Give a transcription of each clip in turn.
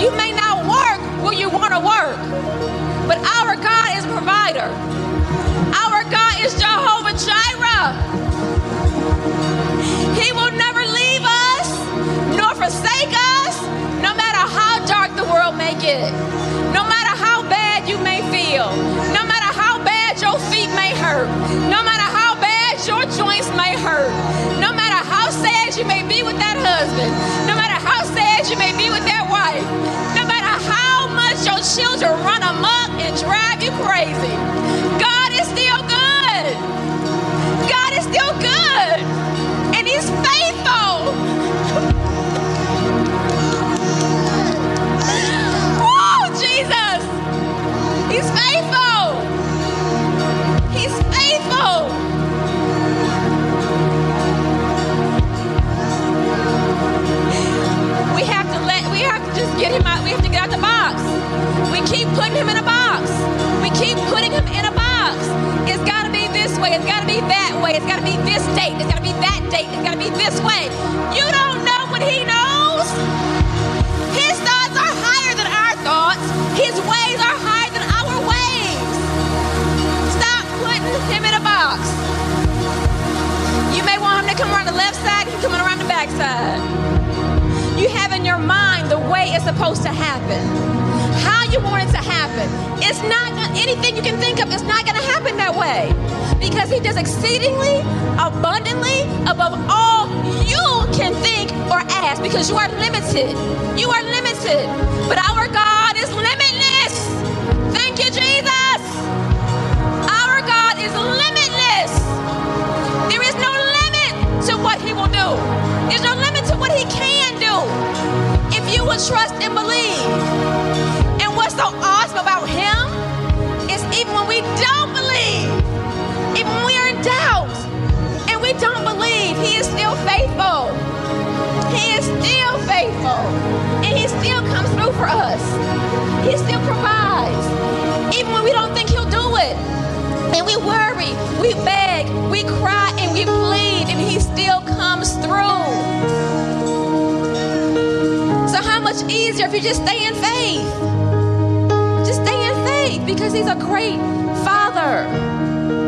You may not work where you want to work. But our God is provider. Our God is Jehovah Jireh. He will never leave us nor forsake us, no matter how dark the world may get, no matter how bad you may feel, no matter how bad your feet may hurt, no matter how bad your joints may hurt, no matter how sad you may be with that husband, no matter how sad you may be with that wife, no matter how much your children run amok and drive you crazy. God is still good. God is still good. Get him out. We have to get out the box. We keep putting him in a box. We keep putting him in a box. It's got to be this way. It's got to be that way. It's got to be this date. It's got to be that date. It's got to be this way. You don't know what he knows. His thoughts are higher than our thoughts. His ways are higher than our ways. Stop putting him in a box. You may want him to come around the left side. He's coming around the back side. You have in your mind the way it's supposed to happen. How you want it to happen. It's not anything you can think of, it's not going to happen that way. Because he does exceedingly, abundantly, above all you can think or ask. Because you are limited. You are limited. But our God is limitless. Thank you, Jesus. Our God is limitless. There is no limit to what he will do. There's no limit You will trust and believe. And what's so awesome about him is even when we don't believe, even when we are in doubt and we don't believe, he is still faithful. He is still faithful. And he still comes through for us. He still provides. Even when we don't think he'll do it. And we worry, we beg, we cry, and we plead, much easier if you just stay in faith? Just stay in faith because He's a great Father.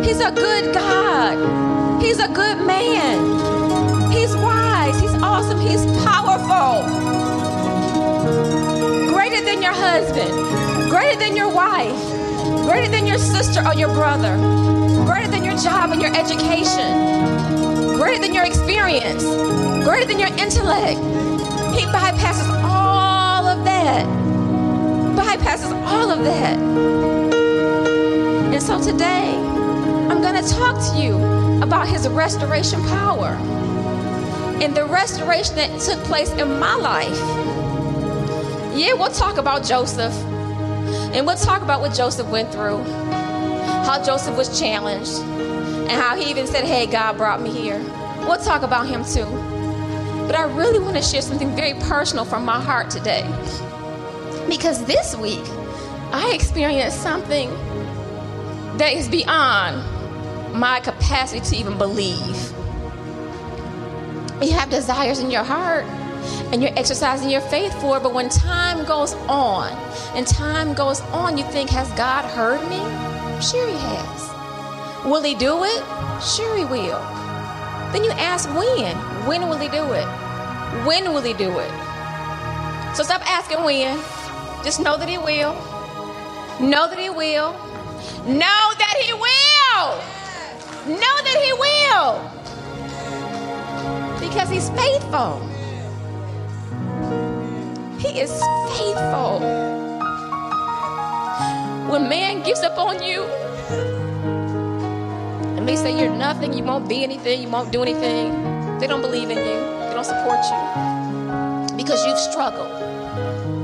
He's a good God. He's a good man. He's wise. He's awesome. He's powerful. Greater than your husband, greater than your wife, greater than your sister or your brother, greater than your job and your education, greater than your experience, greater than your intellect. He bypasses that bypasses all of that. And so today, I'm going to talk to you about his restoration power and the restoration that took place in my life. Yeah, we'll talk about Joseph. And we'll talk about what Joseph went through, how Joseph was challenged, and how he even said, Hey, God brought me here. We'll talk about him too. But I really want to share something very personal from my heart today. Because this week, I experienced something that is beyond my capacity to even believe. You have desires in your heart and you're exercising your faith for it, but when time goes on and time goes on, you think, Has God heard me? Sure, He has. Will He do it? Sure, He will. Then you ask when. When will He do it? When will He do it? So stop asking when. Just know that He will. Know that He will. Know that He will. Know that He will. Because He's faithful. He is faithful. When man gives up on you, and they say you're nothing, you won't be anything, you won't do anything, they don't believe in you, they don't support you because you've struggled.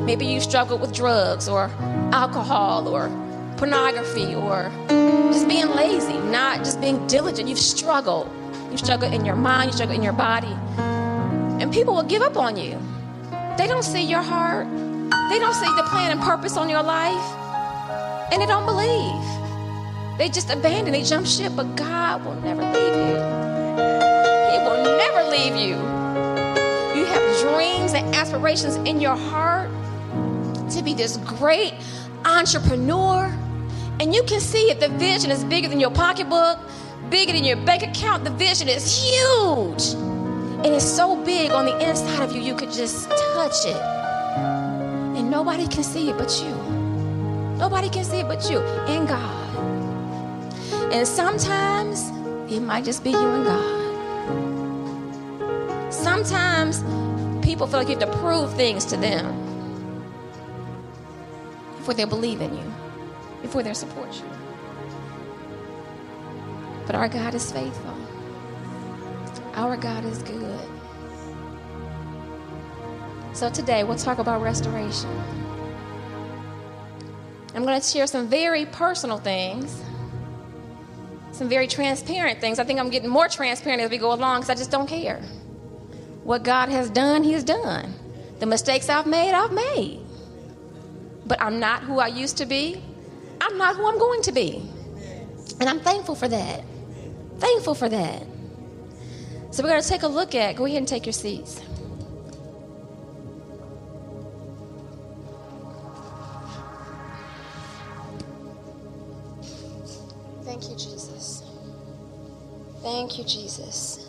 Maybe you've struggled with drugs or alcohol or pornography or just being lazy, not just being diligent. You've struggled. You struggle in your mind, you struggle in your body. And people will give up on you. They don't see your heart. They don't see the plan and purpose on your life. And they don't believe. They just abandon, they jump ship, but God will never leave you. He will never leave you. You have dreams and aspirations in your heart to be this great entrepreneur. And you can see it. The vision is bigger than your pocketbook, bigger than your bank account. The vision is huge. And it's so big on the inside of you, you could just touch it. And nobody can see it but you. Nobody can see it but you and God. And sometimes it might just be you and God. Sometimes people feel like you have to prove things to them before they believe in you, before they support you. But our God is faithful. Our God is good. So today we'll talk about restoration. I'm going to share some very personal things, some very transparent things. I think I'm getting more transparent as we go along because I just don't care. What God has done, He's done. The mistakes I've made, I've made. But I'm not who I used to be. I'm not who I'm going to be. And I'm thankful for that. Thankful for that. So we're going to take a look at, go ahead and take your seats. Thank you, Jesus. Thank you, Jesus.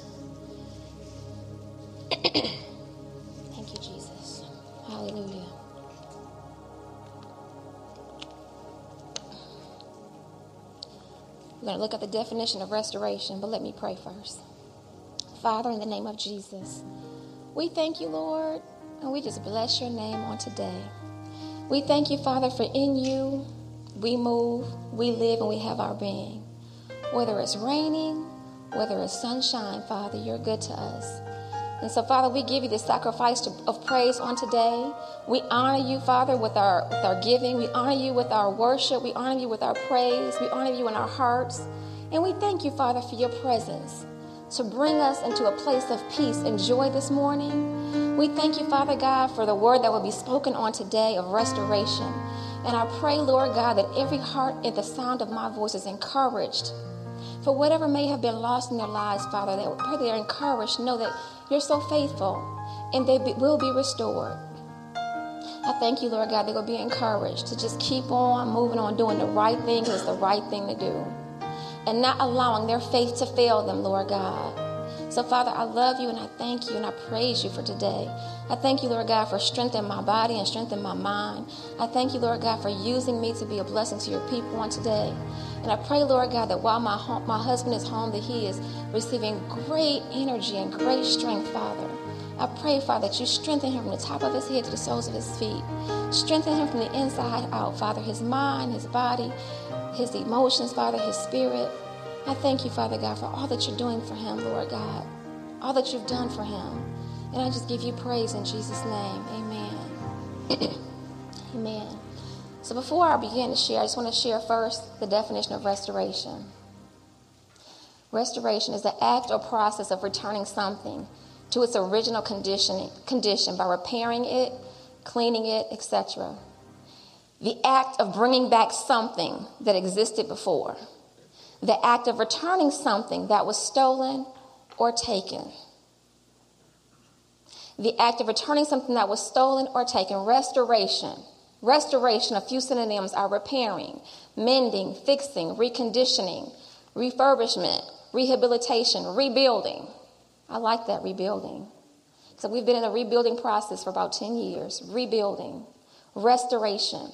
Thank you, Jesus. Hallelujah. We're going to look at the definition of restoration, but let me pray first. Father, in the name of Jesus, we thank you, Lord, and we just bless your name on today. We thank you, Father, for in you we move, we live, and we have our being. Whether it's raining, whether it's sunshine, Father, you're good to us. And so, Father, we give you the sacrifice of praise on today. We honor you, Father, with our, with our giving. We honor you with our worship. We honor you with our praise. We honor you in our hearts. And we thank you, Father, for your presence to bring us into a place of peace and joy this morning. We thank you, Father God, for the word that will be spoken on today of restoration. And I pray, Lord God, that every heart at the sound of my voice is encouraged. For whatever may have been lost in their lives, Father, that pray they're encouraged. Know that you're so faithful and they be, will be restored. I thank you, Lord God, they will be encouraged to just keep on moving on, doing the right thing because it's the right thing to do and not allowing their faith to fail them, Lord God. So, Father, I love you and I thank you and I praise you for today. I thank you, Lord God, for strengthening my body and strengthening my mind. I thank you, Lord God, for using me to be a blessing to your people on today. And I pray, Lord God, that while my, my husband is home, that he is receiving great energy and great strength, Father. I pray, Father, that you strengthen him from the top of his head to the soles of his feet. Strengthen him from the inside out, Father, his mind, his body, his emotions, Father, his spirit. I thank you, Father God, for all that you're doing for him, Lord God, all that you've done for him. And I just give you praise in Jesus' name. Amen. Amen. So before I begin to share, I just want to share first the definition of restoration. Restoration is the act or process of returning something to its original condition, condition by repairing it, cleaning it, etc. The act of bringing back something that existed before. The act of returning something that was stolen or taken. The act of returning something that was stolen or taken. Restoration. Restoration, a few synonyms are repairing, mending, fixing, reconditioning, refurbishment, rehabilitation, rebuilding. I like that rebuilding. So we've been in a rebuilding process for about 10 years. Rebuilding, restoration.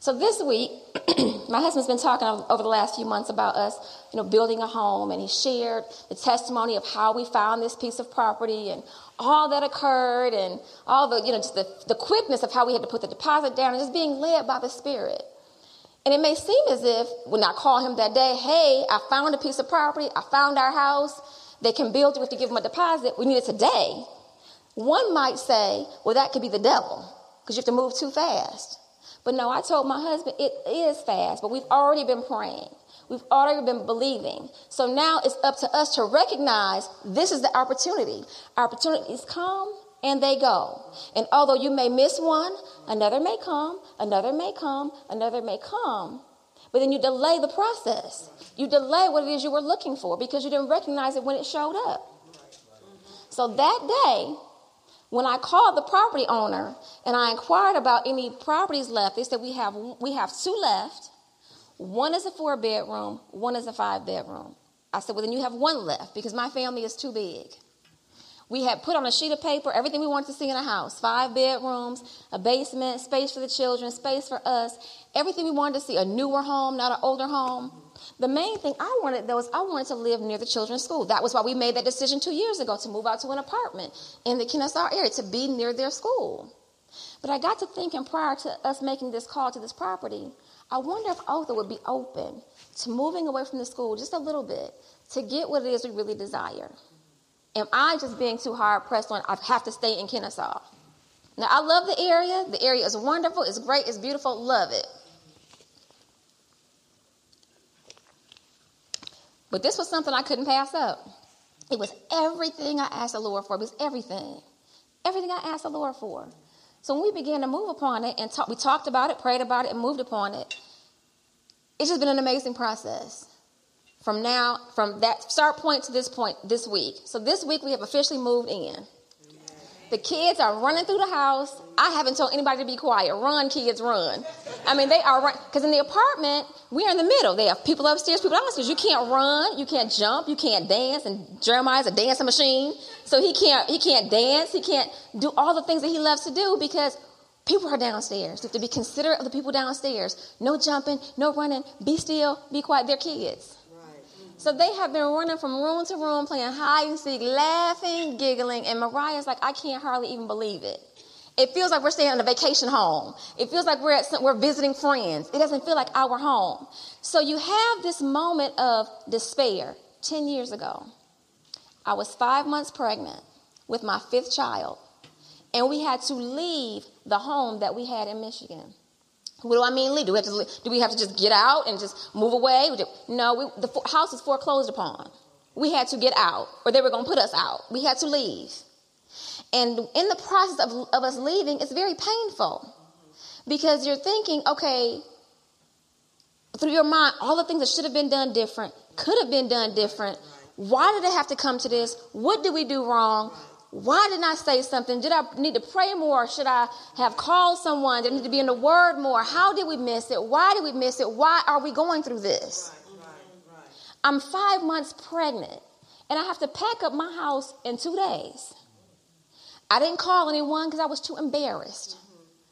So this week, my husband's been talking over the last few months about us, you know, building a home, and he shared the testimony of how we found this piece of property and all that occurred, and all the, you know, just the, the quickness of how we had to put the deposit down, and just being led by the Spirit. And it may seem as if when I call him that day, hey, I found a piece of property, I found our house, they can build it, we have to give them a deposit, we need it today. One might say, well, that could be the devil because you have to move too fast. But no, I told my husband it is fast, but we've already been praying. We've already been believing. So now it's up to us to recognize this is the opportunity. Opportunities come and they go. And although you may miss one, another may come, another may come, another may come. But then you delay the process. You delay what it is you were looking for because you didn't recognize it when it showed up. So that day, when I called the property owner and I inquired about any properties left, they said we have we have two left. One is a four bedroom, one is a five bedroom. I said, well, then you have one left because my family is too big. We had put on a sheet of paper everything we wanted to see in a house five bedrooms, a basement, space for the children, space for us, everything we wanted to see a newer home, not an older home. The main thing I wanted though was I wanted to live near the children's school. That was why we made that decision two years ago to move out to an apartment in the Kennesaw area to be near their school. But I got to thinking prior to us making this call to this property, I wonder if Otha would be open to moving away from the school just a little bit to get what it is we really desire. Am I just being too hard pressed on I have to stay in Kennesaw? Now I love the area. The area is wonderful, it's great, it's beautiful, love it. But this was something I couldn't pass up. It was everything I asked the Lord for. It was everything. Everything I asked the Lord for. So when we began to move upon it and talk, we talked about it, prayed about it, and moved upon it, it's just been an amazing process from now, from that start point to this point this week. So this week we have officially moved in. The kids are running through the house. I haven't told anybody to be quiet. Run, kids, run. I mean, they are run because in the apartment we're in the middle. They have people upstairs, people downstairs. You can't run, you can't jump, you can't dance. And Jeremiah's a dancing machine, so he can't he can't dance. He can't do all the things that he loves to do because people are downstairs. You have to be considerate of the people downstairs. No jumping, no running. Be still, be quiet. They're kids. So they have been running from room to room, playing hide and seek, laughing, giggling, and Mariah's like, I can't hardly even believe it. It feels like we're staying in a vacation home. It feels like we're at some, we're visiting friends. It doesn't feel like our home. So you have this moment of despair. Ten years ago, I was five months pregnant with my fifth child, and we had to leave the home that we had in Michigan. What do I mean leave? Do we have to, do we have to just get out and just move away? No, we, the house is foreclosed upon. We had to get out, or they were going to put us out. We had to leave. And in the process of, of us leaving, it's very painful because you're thinking, okay, through your mind, all the things that should have been done different, could have been done different. Why did it have to come to this? What did we do wrong? Why didn't I say something? Did I need to pray more? Should I have called someone? Did I need to be in the word more? How did we miss it? Why did we miss it? Why are we going through this? I'm five months pregnant and I have to pack up my house in two days. I didn't call anyone because I was too embarrassed.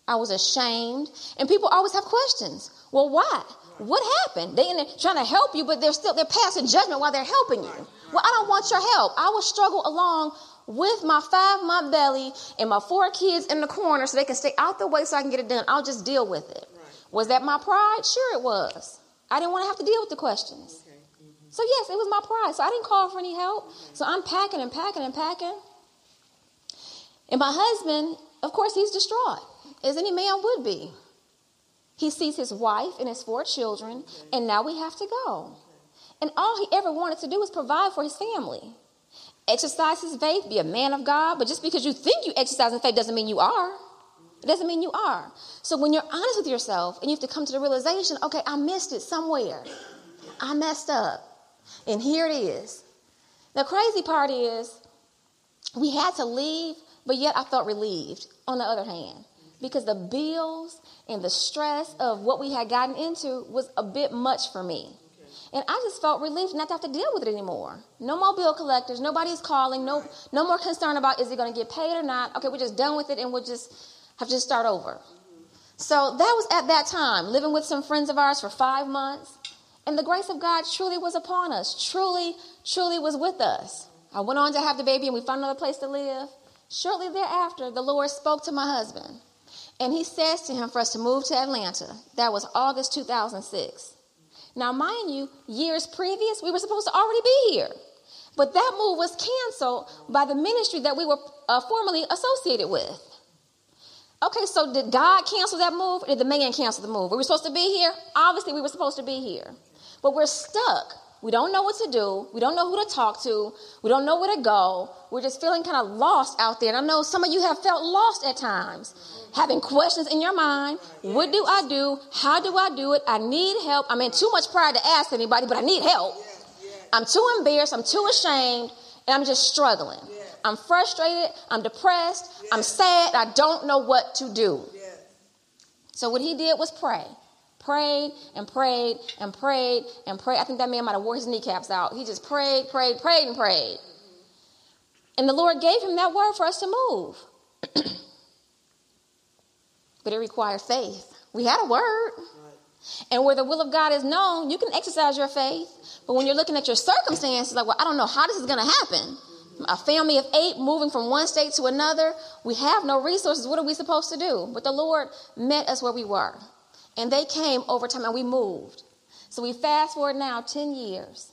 I was ashamed. And people always have questions. Well, why? What happened? They are trying to help you, but they're still they're passing judgment while they're helping you. Well, I don't want your help. I will struggle along with my five month belly and my four kids in the corner so they can stay out the way so I can get it done. I'll just deal with it. Right. Was that my pride? Sure, it was. I didn't want to have to deal with the questions. Okay. Mm-hmm. So, yes, it was my pride. So, I didn't call for any help. Okay. So, I'm packing and packing and packing. And my husband, of course, he's distraught, as any man would be. He sees his wife and his four children, okay. and now we have to go. And all he ever wanted to do was provide for his family. Exercise his faith, be a man of God, but just because you think you exercise in faith doesn't mean you are. It doesn't mean you are. So when you're honest with yourself and you have to come to the realization, okay, I missed it somewhere. I messed up. And here it is. The crazy part is we had to leave, but yet I felt relieved on the other hand because the bills and the stress of what we had gotten into was a bit much for me. And I just felt relieved not to have to deal with it anymore. No more bill collectors. Nobody's calling. No, no more concern about is it going to get paid or not. Okay, we're just done with it and we'll just have to start over. So that was at that time, living with some friends of ours for five months. And the grace of God truly was upon us, truly, truly was with us. I went on to have the baby and we found another place to live. Shortly thereafter, the Lord spoke to my husband. And he says to him for us to move to Atlanta. That was August 2006. Now, mind you, years previous, we were supposed to already be here. But that move was canceled by the ministry that we were uh, formerly associated with. Okay, so did God cancel that move or did the man cancel the move? Were we supposed to be here? Obviously, we were supposed to be here. But we're stuck. We don't know what to do. We don't know who to talk to. We don't know where to go. We're just feeling kind of lost out there. And I know some of you have felt lost at times having questions in your mind. What do I do? How do I do it? I need help. I'm in too much pride to ask anybody, but I need help. I'm too embarrassed. I'm too ashamed. And I'm just struggling. I'm frustrated. I'm depressed. I'm sad. I don't know what to do. So, what he did was pray. Prayed and prayed and prayed and prayed. I think that man might have wore his kneecaps out. He just prayed, prayed, prayed, and prayed. And the Lord gave him that word for us to move. but it required faith. We had a word. And where the will of God is known, you can exercise your faith. But when you're looking at your circumstances, like, well, I don't know how this is going to happen. A family of eight moving from one state to another, we have no resources. What are we supposed to do? But the Lord met us where we were. And they came over time and we moved. So we fast forward now 10 years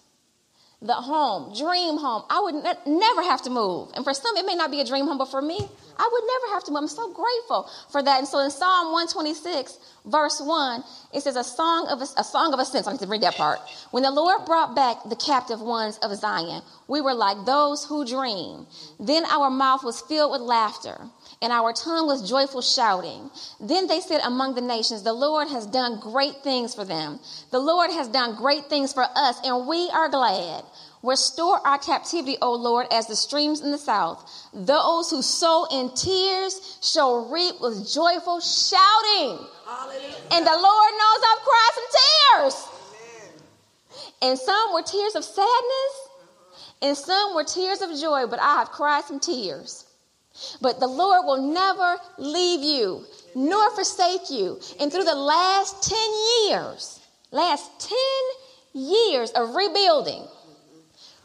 the home, dream home. I would ne- never have to move. And for some, it may not be a dream home, but for me, I would never have to move. I'm so grateful for that. And so in Psalm 126, verse 1, it says, A song of, a, a song of ascents. I need to read that part. When the Lord brought back the captive ones of Zion, we were like those who dream. Then our mouth was filled with laughter and our tongue was joyful shouting. Then they said among the nations, The Lord has done great things for them. The Lord has done great things for us, and we are glad. Restore our captivity, O Lord, as the streams in the south. Those who sow in tears shall reap with joyful shouting. Hallelujah. And the Lord knows I've cried some tears. Amen. And some were tears of sadness, and some were tears of joy, but I have cried some tears. But the Lord will never leave you nor forsake you. And through the last 10 years, last 10 years of rebuilding,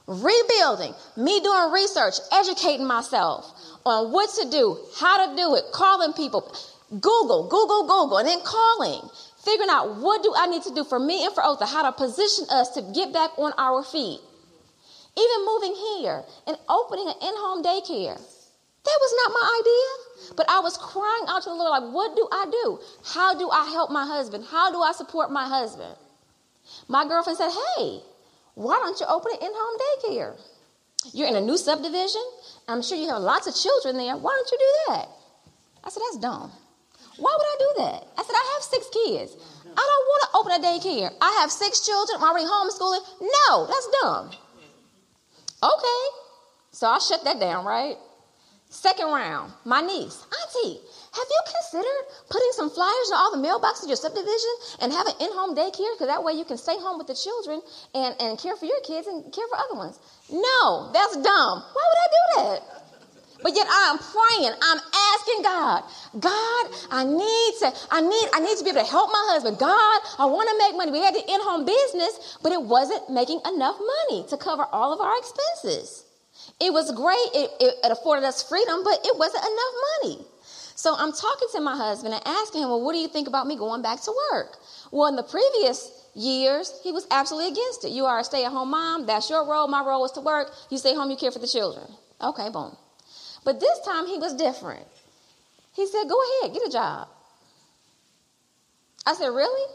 rebuilding, me doing research, educating myself on what to do, how to do it, calling people, Google, Google, Google, and then calling, figuring out what do I need to do for me and for Otha, how to position us to get back on our feet. Even moving here and opening an in-home daycare. That was not my idea. But I was crying out to the Lord, like, what do I do? How do I help my husband? How do I support my husband? My girlfriend said, hey, why don't you open an in home daycare? You're in a new subdivision. I'm sure you have lots of children there. Why don't you do that? I said, that's dumb. Why would I do that? I said, I have six kids. I don't want to open a daycare. I have six children. I'm already homeschooling. No, that's dumb. Okay. So I shut that down, right? Second round, my niece, Auntie, have you considered putting some flyers in all the mailboxes of your subdivision and have an in home daycare? Because that way you can stay home with the children and, and care for your kids and care for other ones. No, that's dumb. Why would I do that? But yet I'm praying. I'm asking God, God, I need to, I need, I need to be able to help my husband. God, I want to make money. We had the in-home business, but it wasn't making enough money to cover all of our expenses. It was great, it, it, it afforded us freedom, but it wasn't enough money. So I'm talking to my husband and asking him, Well, what do you think about me going back to work? Well, in the previous years, he was absolutely against it. You are a stay at home mom. That's your role. My role is to work. You stay home, you care for the children. Okay, boom. But this time he was different. He said, Go ahead, get a job. I said, Really?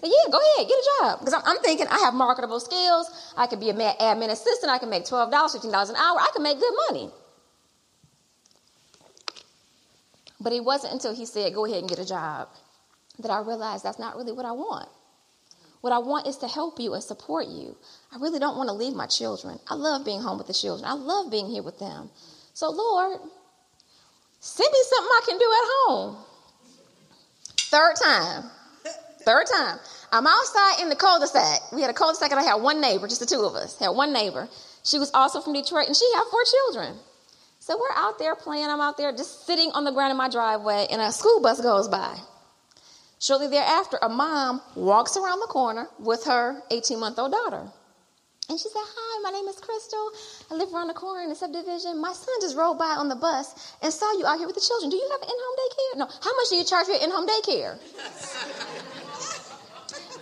Said, yeah, go ahead, get a job. Because I'm, thinking I have marketable skills. I could be an admin assistant. I can make $12, $15 an hour. I can make good money. But it wasn't until he said, Go ahead and get a job, that I realized that's not really what I want. What I want is to help you and support you. I really don't want to leave my children. I love being home with the children. I love being here with them. So, Lord, send me something I can do at home. Third time. Third time. I'm outside in the cul-de-sac. We had a cul-de-sac and I had one neighbor, just the two of us. Had one neighbor. She was also from Detroit and she had four children. So we're out there playing. I'm out there just sitting on the ground in my driveway and a school bus goes by. Shortly thereafter, a mom walks around the corner with her 18 month old daughter. And she said, Hi, my name is Crystal. I live around the corner in the subdivision. My son just rode by on the bus and saw you out here with the children. Do you have an in home daycare? No. How much do you charge for in home daycare?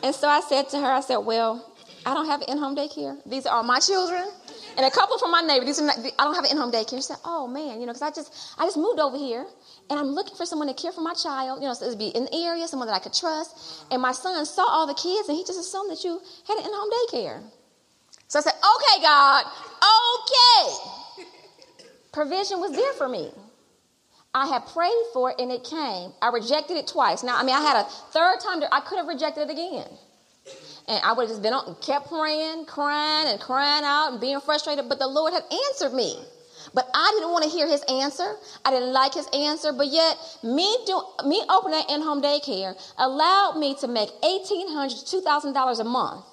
and so I said to her, I said, Well, I don't have in home daycare. These are all my children. And a couple from my neighbor, these are not, I don't have an in-home daycare. She said, "Oh man, you know, because I just I just moved over here, and I'm looking for someone to care for my child. You know, so it'd be in the area, someone that I could trust. And my son saw all the kids, and he just assumed that you had an in-home daycare. So I said, "Okay, God, okay." Provision was there for me. I had prayed for it, and it came. I rejected it twice. Now, I mean, I had a third time. There, I could have rejected it again. And I would have just been on, kept praying, crying, and crying out and being frustrated. But the Lord had answered me. But I didn't want to hear his answer. I didn't like his answer. But yet, me do, me opening in-home daycare allowed me to make 1,800 to $2,000 a month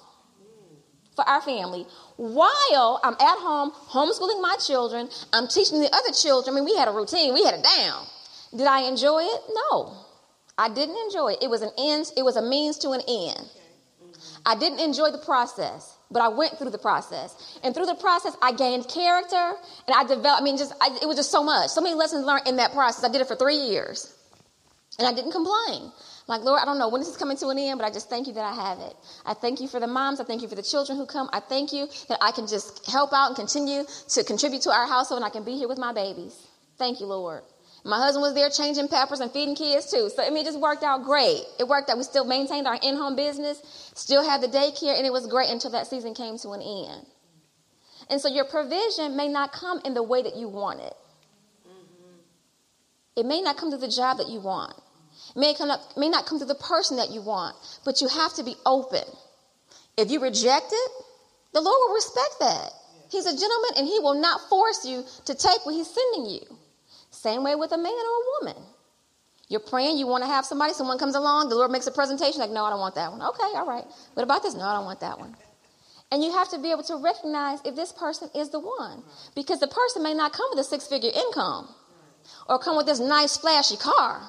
for our family while I'm at home homeschooling my children. I'm teaching the other children. I mean, we had a routine. We had it down. Did I enjoy it? No. I didn't enjoy it. It was an end. It was a means to an end. I didn't enjoy the process, but I went through the process. And through the process, I gained character and I developed, I mean, just, I, it was just so much. So many lessons learned in that process. I did it for three years and I didn't complain. Like, Lord, I don't know when this is coming to an end, but I just thank you that I have it. I thank you for the moms. I thank you for the children who come. I thank you that I can just help out and continue to contribute to our household and I can be here with my babies. Thank you, Lord. My husband was there changing peppers and feeding kids too. So I mean, it just worked out great. It worked out. We still maintained our in-home business, still had the daycare, and it was great until that season came to an end. And so your provision may not come in the way that you want it. Mm-hmm. It may not come to the job that you want. It may, come up, may not come to the person that you want, but you have to be open. If you reject it, the Lord will respect that. He's a gentleman and he will not force you to take what he's sending you. Same way with a man or a woman. You're praying, you want to have somebody, someone comes along, the Lord makes a presentation, like, no, I don't want that one. Okay, all right. What about this? No, I don't want that one. And you have to be able to recognize if this person is the one. Because the person may not come with a six figure income or come with this nice, flashy car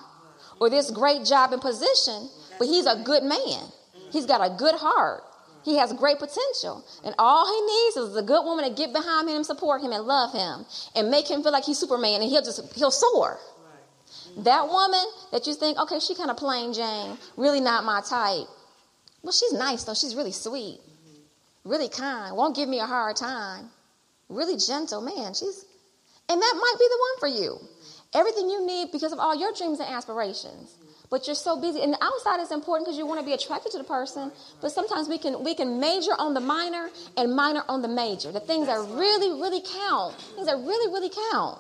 or this great job and position, but he's a good man. He's got a good heart. He has great potential. And all he needs is a good woman to get behind him and support him and love him and make him feel like he's Superman and he'll just, he'll soar. That woman that you think, okay, she kind of plain Jane, really not my type. Well, she's nice though. She's really sweet, really kind, won't give me a hard time, really gentle. Man, she's, and that might be the one for you. Everything you need because of all your dreams and aspirations but you're so busy. And the outside is important because you want to be attracted to the person. But sometimes we can we can major on the minor and minor on the major. The things that really, really count. Things that really, really count.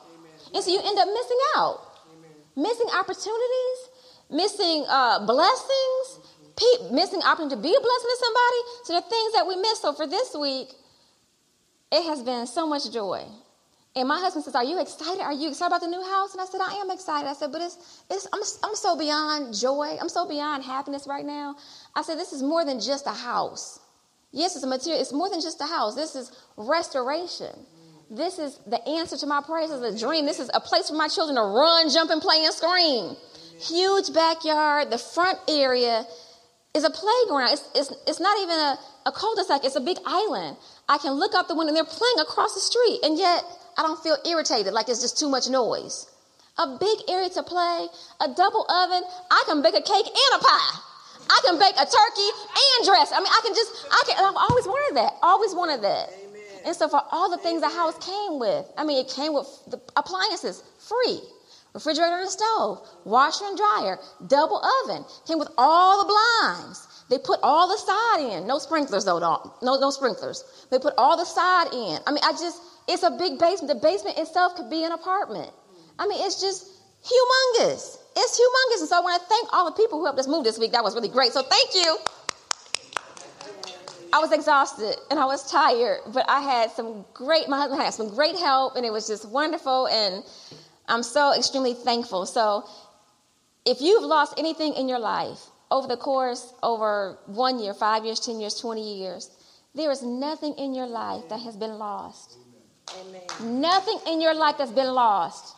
And so you end up missing out. Missing opportunities, missing uh, blessings, pe- missing opportunity to be a blessing to somebody. So the things that we miss. So for this week, it has been so much joy. And my husband says, Are you excited? Are you excited about the new house? And I said, I am excited. I said, But it's, it's I'm, I'm so beyond joy. I'm so beyond happiness right now. I said, This is more than just a house. Yes, it's a material, it's more than just a house. This is restoration. This is the answer to my prayers. This is a dream. This is a place for my children to run, jump, and play and scream. Huge backyard. The front area is a playground. It's, it's, it's not even a, a cul-de-sac. It's a big island. I can look out the window and they're playing across the street. And yet I don't feel irritated like it's just too much noise. A big area to play, a double oven. I can bake a cake and a pie. I can bake a turkey and dress. I mean, I can just, I can, I've always wanted that. Always wanted that. Amen. And so for all the things the house came with, I mean, it came with the appliances free refrigerator and stove, washer and dryer, double oven. Came with all the blinds. They put all the side in. No sprinklers though. No, no sprinklers. They put all the side in. I mean, I just, it's a big basement. The basement itself could be an apartment. I mean, it's just humongous. It's humongous. And so I want to thank all the people who helped us move this week. That was really great. So thank you. I was exhausted and I was tired, but I had some great, my husband had some great help and it was just wonderful. And I'm so extremely thankful. So, if you've lost anything in your life over the course over one year, five years, 10 years, 20 years, there is nothing in your life that has been lost. Amen. Nothing in your life that's been lost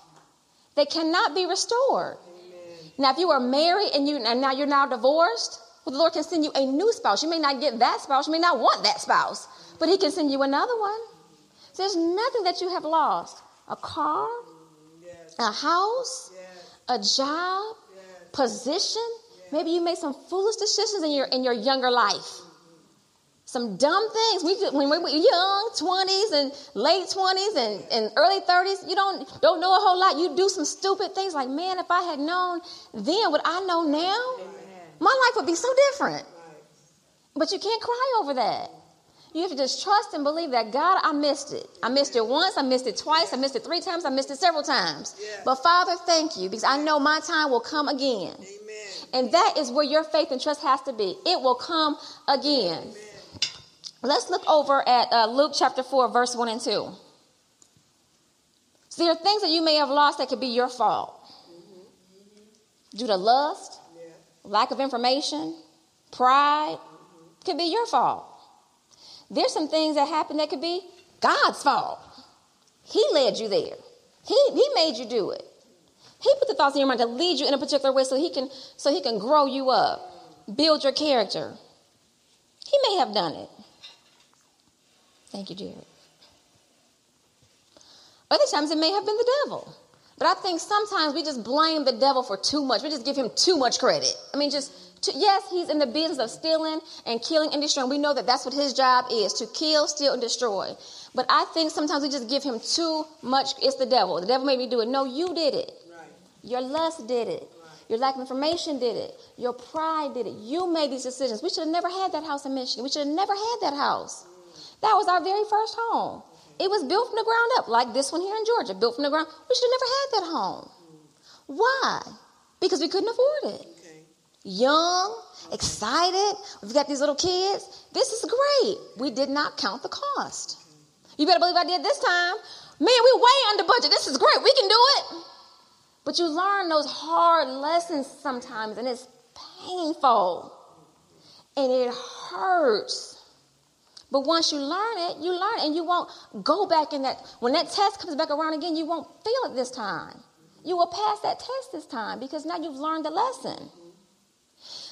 that cannot be restored. Amen. Now, if you are married and you and now you're now divorced, well, the Lord can send you a new spouse. You may not get that spouse, you may not want that spouse, but He can send you another one. So there's nothing that you have lost. A car, a house, a job, position. Maybe you made some foolish decisions in your in your younger life. Some dumb things. We when we were young, 20s and late 20s and, and early 30s, you don't don't know a whole lot. You do some stupid things like, man, if I had known then what I know now, my life would be so different. But you can't cry over that. You have to just trust and believe that God, I missed it. I missed it once, I missed it twice, I missed it three times, I missed it several times. But Father, thank you because I know my time will come again. And that is where your faith and trust has to be. It will come again. Let's look over at uh, Luke chapter 4, verse 1 and 2. So there are things that you may have lost that could be your fault mm-hmm. due to lust, yeah. lack of information, pride. Mm-hmm. Could be your fault. There's some things that happen that could be God's fault. He led you there. He, he made you do it. He put the thoughts in your mind to lead you in a particular way so he can so he can grow you up, build your character. He may have done it. Thank you, Jared. Other times it may have been the devil. But I think sometimes we just blame the devil for too much. We just give him too much credit. I mean, just to, yes, he's in the business of stealing and killing and destroying. We know that that's what his job is to kill, steal, and destroy. But I think sometimes we just give him too much. It's the devil. The devil made me do it. No, you did it. Right. Your lust did it. Right. Your lack of information did it. Your pride did it. You made these decisions. We should have never had that house in Michigan. We should have never had that house. That was our very first home. It was built from the ground up, like this one here in Georgia, built from the ground. We should have never had that home. Why? Because we couldn't afford it young, excited. We've got these little kids. This is great. We did not count the cost. You better believe I did this time. Man, we way under budget. This is great. We can do it. But you learn those hard lessons sometimes, and it's painful. And it hurts. But once you learn it, you learn it, and you won't go back in that. When that test comes back around again, you won't feel it this time. You will pass that test this time because now you've learned the lesson.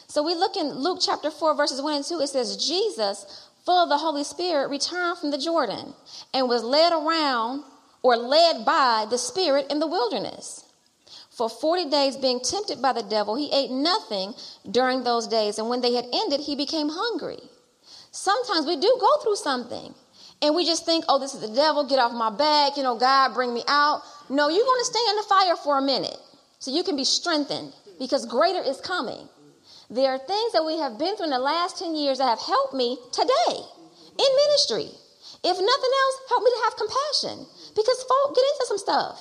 So we look in Luke chapter 4, verses 1 and 2. It says, Jesus, full of the Holy Spirit, returned from the Jordan and was led around or led by the Spirit in the wilderness. For 40 days, being tempted by the devil, he ate nothing during those days. And when they had ended, he became hungry. Sometimes we do go through something and we just think, oh, this is the devil, get off my back, you know, God, bring me out. No, you're going to stay in the fire for a minute so you can be strengthened because greater is coming. There are things that we have been through in the last 10 years that have helped me today in ministry. If nothing else, help me to have compassion because folk get into some stuff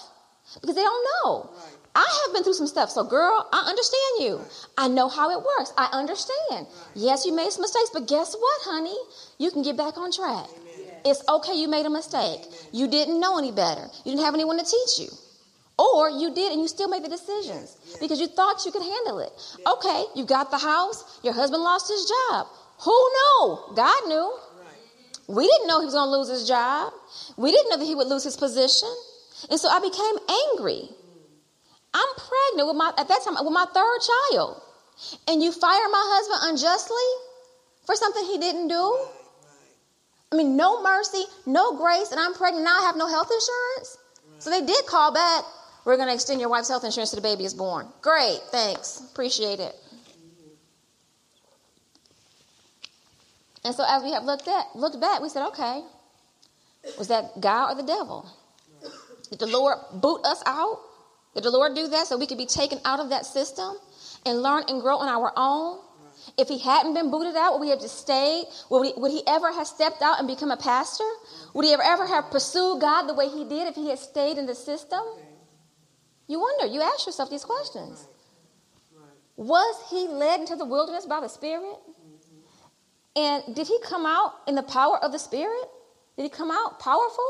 because they don't know. I have been through some stuff. So, girl, I understand you. I know how it works. I understand. Yes, you made some mistakes, but guess what, honey? You can get back on track. It's okay you made a mistake. You didn't know any better. You didn't have anyone to teach you. Or you did and you still made the decisions because you thought you could handle it. Okay, you got the house, your husband lost his job. Who knew? God knew. We didn't know he was going to lose his job. We didn't know that he would lose his position. And so I became angry. I'm pregnant with my, at that time, with my third child. and you fire my husband unjustly for something he didn't do? I mean, no mercy, no grace, and I'm pregnant now I have no health insurance? So they did call back. We're going to extend your wife's health insurance to the baby is born. Great, thanks. Appreciate it. And so as we have looked at looked back, we said, okay, was that God or the devil? Did the Lord boot us out? Did the Lord do that so we could be taken out of that system and learn and grow on our own? If he hadn't been booted out, would we have just stayed? Would, we, would he ever have stepped out and become a pastor? Would he ever, ever have pursued God the way he did if he had stayed in the system? You wonder, you ask yourself these questions. Was he led into the wilderness by the Spirit? And did he come out in the power of the Spirit? Did he come out powerful?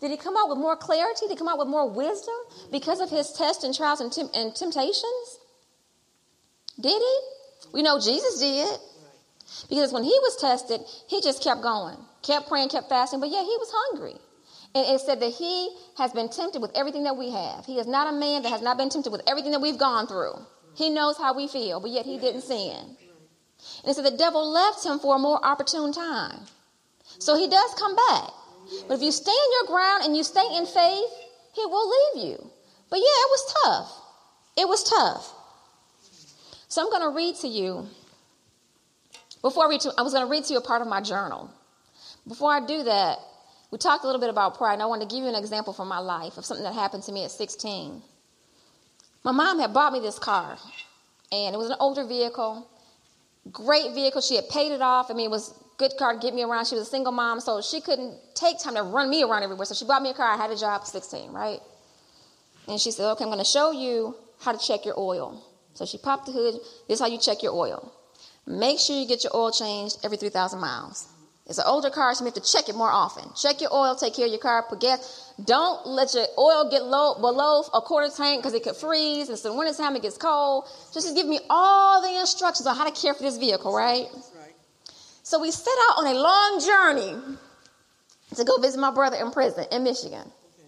Did he come out with more clarity? Did he come out with more wisdom because of his tests and trials and, and temptations? Did he? We know Jesus did. Because when he was tested, he just kept going, kept praying, kept fasting, but yeah, he was hungry. And it said that he has been tempted with everything that we have. He is not a man that has not been tempted with everything that we've gone through. He knows how we feel, but yet he didn't sin. And so the devil left him for a more opportune time. So he does come back. But if you stand your ground and you stay in faith, he will leave you. But yeah, it was tough. It was tough. So I'm going to read to you. Before I read to, I was going to read to you a part of my journal. Before I do that, we talked a little bit about pride, and I want to give you an example from my life of something that happened to me at 16. My mom had bought me this car, and it was an older vehicle. Great vehicle. She had paid it off. I mean, it was good car to get me around. She was a single mom, so she couldn't take time to run me around everywhere. So she bought me a car. I had a job at 16, right? And she said, okay, I'm going to show you how to check your oil. So she popped the hood. This is how you check your oil. Make sure you get your oil changed every 3,000 miles. It's an older car, so you have to check it more often. Check your oil, take care of your car, put gas. Don't let your oil get low below a quarter tank because it could freeze. And so when it's time it gets cold. Just give me all the instructions on how to care for this vehicle, right? So we set out on a long journey to go visit my brother in prison in Michigan. Okay.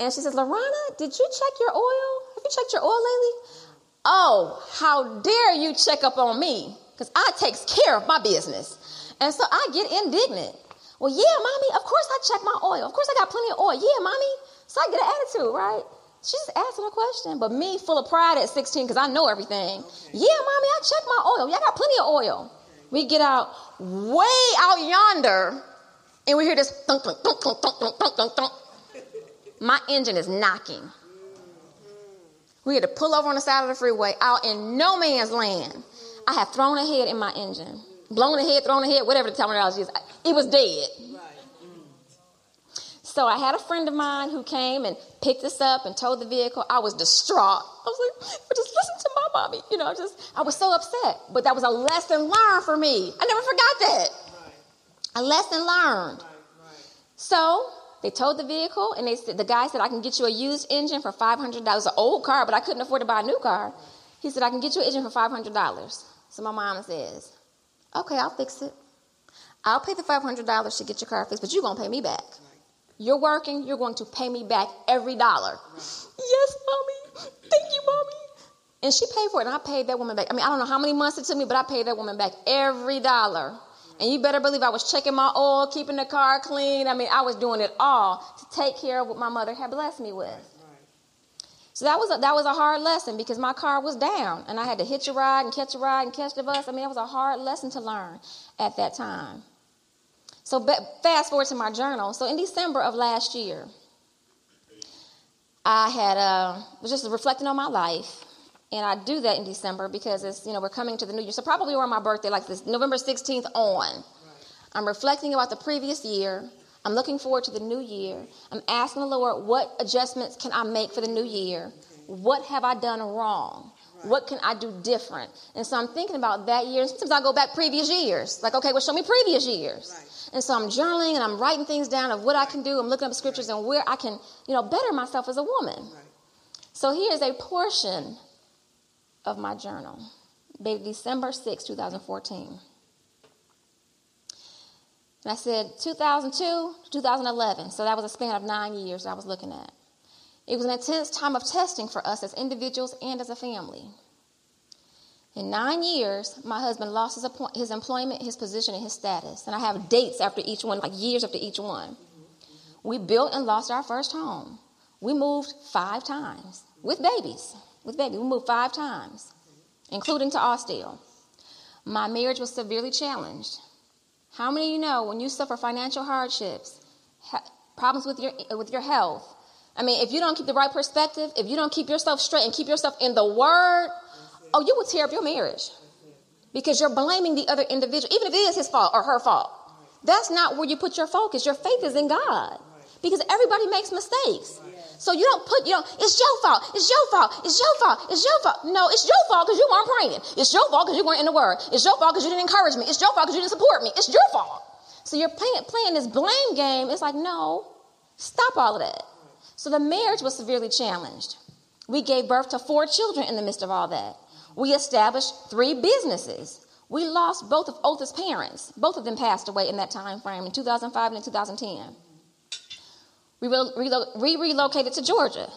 And she says, LaRonna, did you check your oil? Have you checked your oil lately? Oh, how dare you check up on me? Because I takes care of my business. And so I get indignant. Well, yeah, mommy, of course I check my oil. Of course I got plenty of oil. Yeah, mommy. So I get an attitude, right? She's just asking a question, but me full of pride at 16 because I know everything. Okay. Yeah, mommy, I check my oil. Y'all got plenty of oil. We get out way out yonder and we hear this thunk, thunk, thunk, thunk, thunk, thunk, thunk, thunk, thunk. My engine is knocking. We had to pull over on the side of the freeway out in no man's land. I have thrown a head in my engine blown a head, thrown a head, whatever the terminology is. It was dead. So I had a friend of mine who came and picked us up and towed the vehicle. I was distraught. I was like, just listen to my mommy. You know, just I was so upset. But that was a lesson learned for me. I never forgot that. Right. A lesson learned. Right, right. So they towed the vehicle and they said the guy said, I can get you a used engine for five hundred dollars. An old car, but I couldn't afford to buy a new car. He said, I can get you an engine for five hundred dollars. So my mom says, Okay, I'll fix it. I'll pay the $500 to get your car fixed, but you're to pay me back. You're working, you're going to pay me back every dollar. Yes, mommy. Thank you, mommy. And she paid for it, and I paid that woman back. I mean, I don't know how many months it took me, but I paid that woman back every dollar. And you better believe I was checking my oil, keeping the car clean. I mean, I was doing it all to take care of what my mother had blessed me with. So that was a, that was a hard lesson because my car was down and I had to hitch a ride and catch a ride and catch the bus. I mean, it was a hard lesson to learn at that time. So fast forward to my journal. So in December of last year, I had uh, was just reflecting on my life, and I do that in December because it's you know we're coming to the new year. So probably around my birthday, like this November 16th on, I'm reflecting about the previous year I'm looking forward to the new year. I'm asking the Lord, what adjustments can I make for the new year? What have I done wrong? What can I do different? And so I'm thinking about that year. And sometimes I go back previous years. Like, okay, well, show me previous years. Right. And so I'm journaling and I'm writing things down of what I can do. I'm looking up scriptures and where I can, you know, better myself as a woman. Right. So here's a portion of my journal. December 6, 2014. And I said 2002 to 2011. So that was a span of nine years I was looking at. It was an intense time of testing for us as individuals and as a family. In nine years, my husband lost his, his employment, his position, and his status. And I have dates after each one, like years after each one. We built and lost our first home. We moved five times with babies. With babies, we moved five times, including to Austell. My marriage was severely challenged. How many of you know when you suffer financial hardships, ha- problems with your with your health? I mean, if you don't keep the right perspective, if you don't keep yourself straight and keep yourself in the Word, oh, you will tear up your marriage because you're blaming the other individual, even if it is his fault or her fault. That's not where you put your focus. Your faith is in God because everybody makes mistakes. So you don't put, you know, it's your fault, it's your fault, it's your fault, it's your fault. No, it's your fault because you weren't praying. It's your fault because you weren't in the word. It's your fault because you didn't encourage me. It's your fault because you didn't support me. It's your fault. So you're playing, playing this blame game. It's like, no, stop all of that. So the marriage was severely challenged. We gave birth to four children in the midst of all that. We established three businesses. We lost both of Otha's parents. Both of them passed away in that time frame in 2005 and in 2010. We, relo- we relocated to Georgia.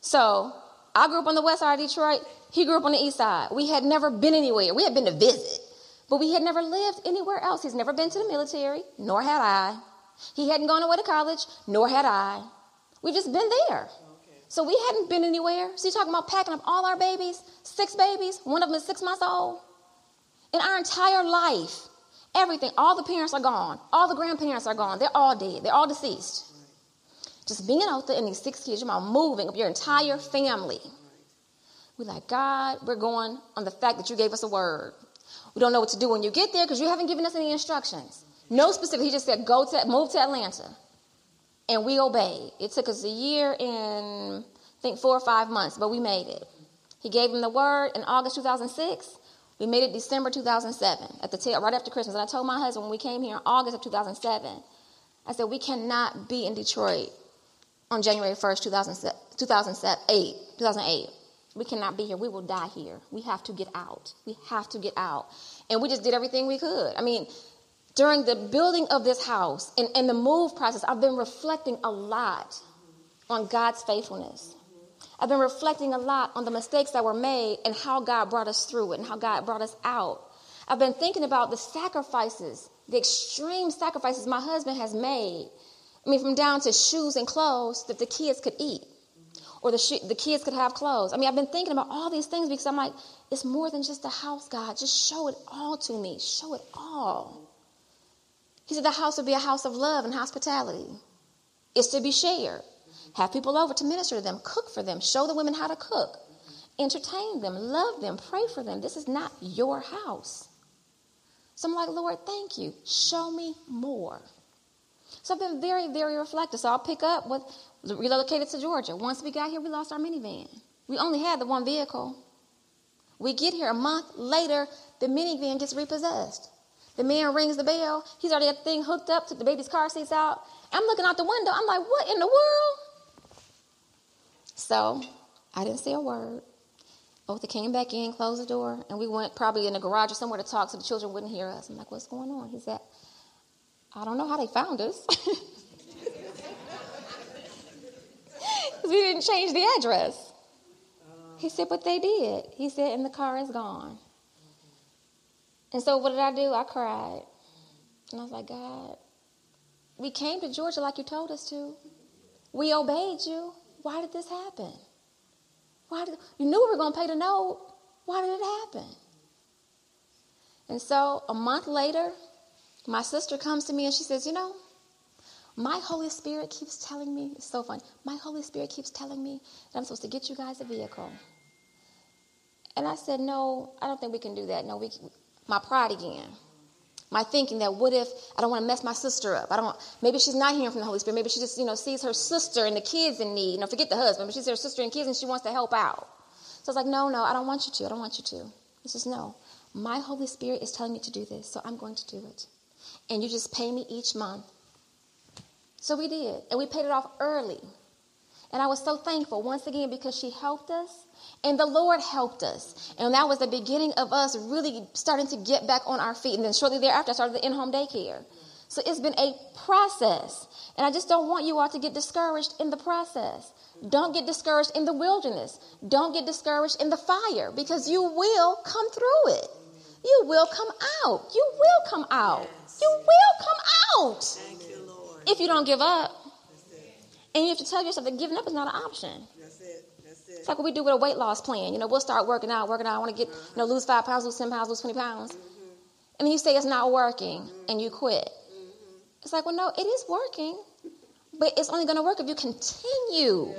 So I grew up on the west side of Detroit. He grew up on the east side. We had never been anywhere. We had been to visit, but we had never lived anywhere else. He's never been to the military, nor had I. He hadn't gone away to college, nor had I. We've just been there. So we hadn't been anywhere. So you're talking about packing up all our babies, six babies, one of them is six months old. In our entire life, everything, all the parents are gone, all the grandparents are gone, they're all dead, they're all deceased. Just being out there and these six kids, you're about moving up your entire family. We're like, God, we're going on the fact that you gave us a word. We don't know what to do when you get there because you haven't given us any instructions. No specific. He just said, go to, move to Atlanta and we obeyed. It took us a year and I think four or five months, but we made it. He gave him the word in August 2006. We made it December 2007, at the tail, right after Christmas. And I told my husband when we came here in August of 2007, I said, we cannot be in Detroit on January 1st, 2008, 2008. We cannot be here. We will die here. We have to get out. We have to get out. And we just did everything we could. I mean, during the building of this house and, and the move process, I've been reflecting a lot on God's faithfulness. I've been reflecting a lot on the mistakes that were made and how God brought us through it and how God brought us out. I've been thinking about the sacrifices, the extreme sacrifices my husband has made. I mean, from down to shoes and clothes that the kids could eat or the, sh- the kids could have clothes. I mean, I've been thinking about all these things because I'm like, it's more than just a house, God. Just show it all to me. Show it all. He said the house would be a house of love and hospitality. It's to be shared. Have people over to minister to them, cook for them, show the women how to cook, entertain them, love them, pray for them. This is not your house. So I'm like, Lord, thank you. Show me more. So I've been very, very reflective. So I'll pick up with relocated to Georgia. Once we got here, we lost our minivan. We only had the one vehicle. We get here a month later, the minivan gets repossessed. The man rings the bell. He's already got the thing hooked up, took the baby's car seats out. I'm looking out the window. I'm like, what in the world? So I didn't say a word. Otha came back in, closed the door, and we went probably in the garage or somewhere to talk so the children wouldn't hear us. I'm like, what's going on? He said, I don't know how they found us. we didn't change the address. He said, but they did. He said, and the car is gone. And so what did I do? I cried. And I was like, God, we came to Georgia like you told us to. We obeyed you. Why did this happen? Why did you knew we were to pay the note? Why did it happen? And so a month later, my sister comes to me and she says, You know, my Holy Spirit keeps telling me, it's so funny, my Holy Spirit keeps telling me that I'm supposed to get you guys a vehicle. And I said, No, I don't think we can do that. No, we, my pride again. My thinking that what if I don't want to mess my sister up? I don't. Maybe she's not hearing from the Holy Spirit. Maybe she just you know sees her sister and the kids in need. You know, forget the husband, but she's her sister and kids, and she wants to help out. So I was like, no, no, I don't want you to. I don't want you to. He says, no. My Holy Spirit is telling me to do this, so I'm going to do it. And you just pay me each month. So we did, and we paid it off early. And I was so thankful once again because she helped us and the Lord helped us. And that was the beginning of us really starting to get back on our feet. And then shortly thereafter, I started the in home daycare. So it's been a process. And I just don't want you all to get discouraged in the process. Don't get discouraged in the wilderness. Don't get discouraged in the fire because you will come through it. You will come out. You will come out. You will come out. Thank you, Lord. if you don't give up. And you have to tell yourself that giving up is not an option. That's it. That's it. It's like what we do with a weight loss plan. You know, we'll start working out, working out. I want to get, uh-huh. you know, lose five pounds, lose 10 pounds, lose 20 pounds. Mm-hmm. And then you say it's not working mm-hmm. and you quit. Mm-hmm. It's like, well, no, it is working, but it's only going to work if you continue.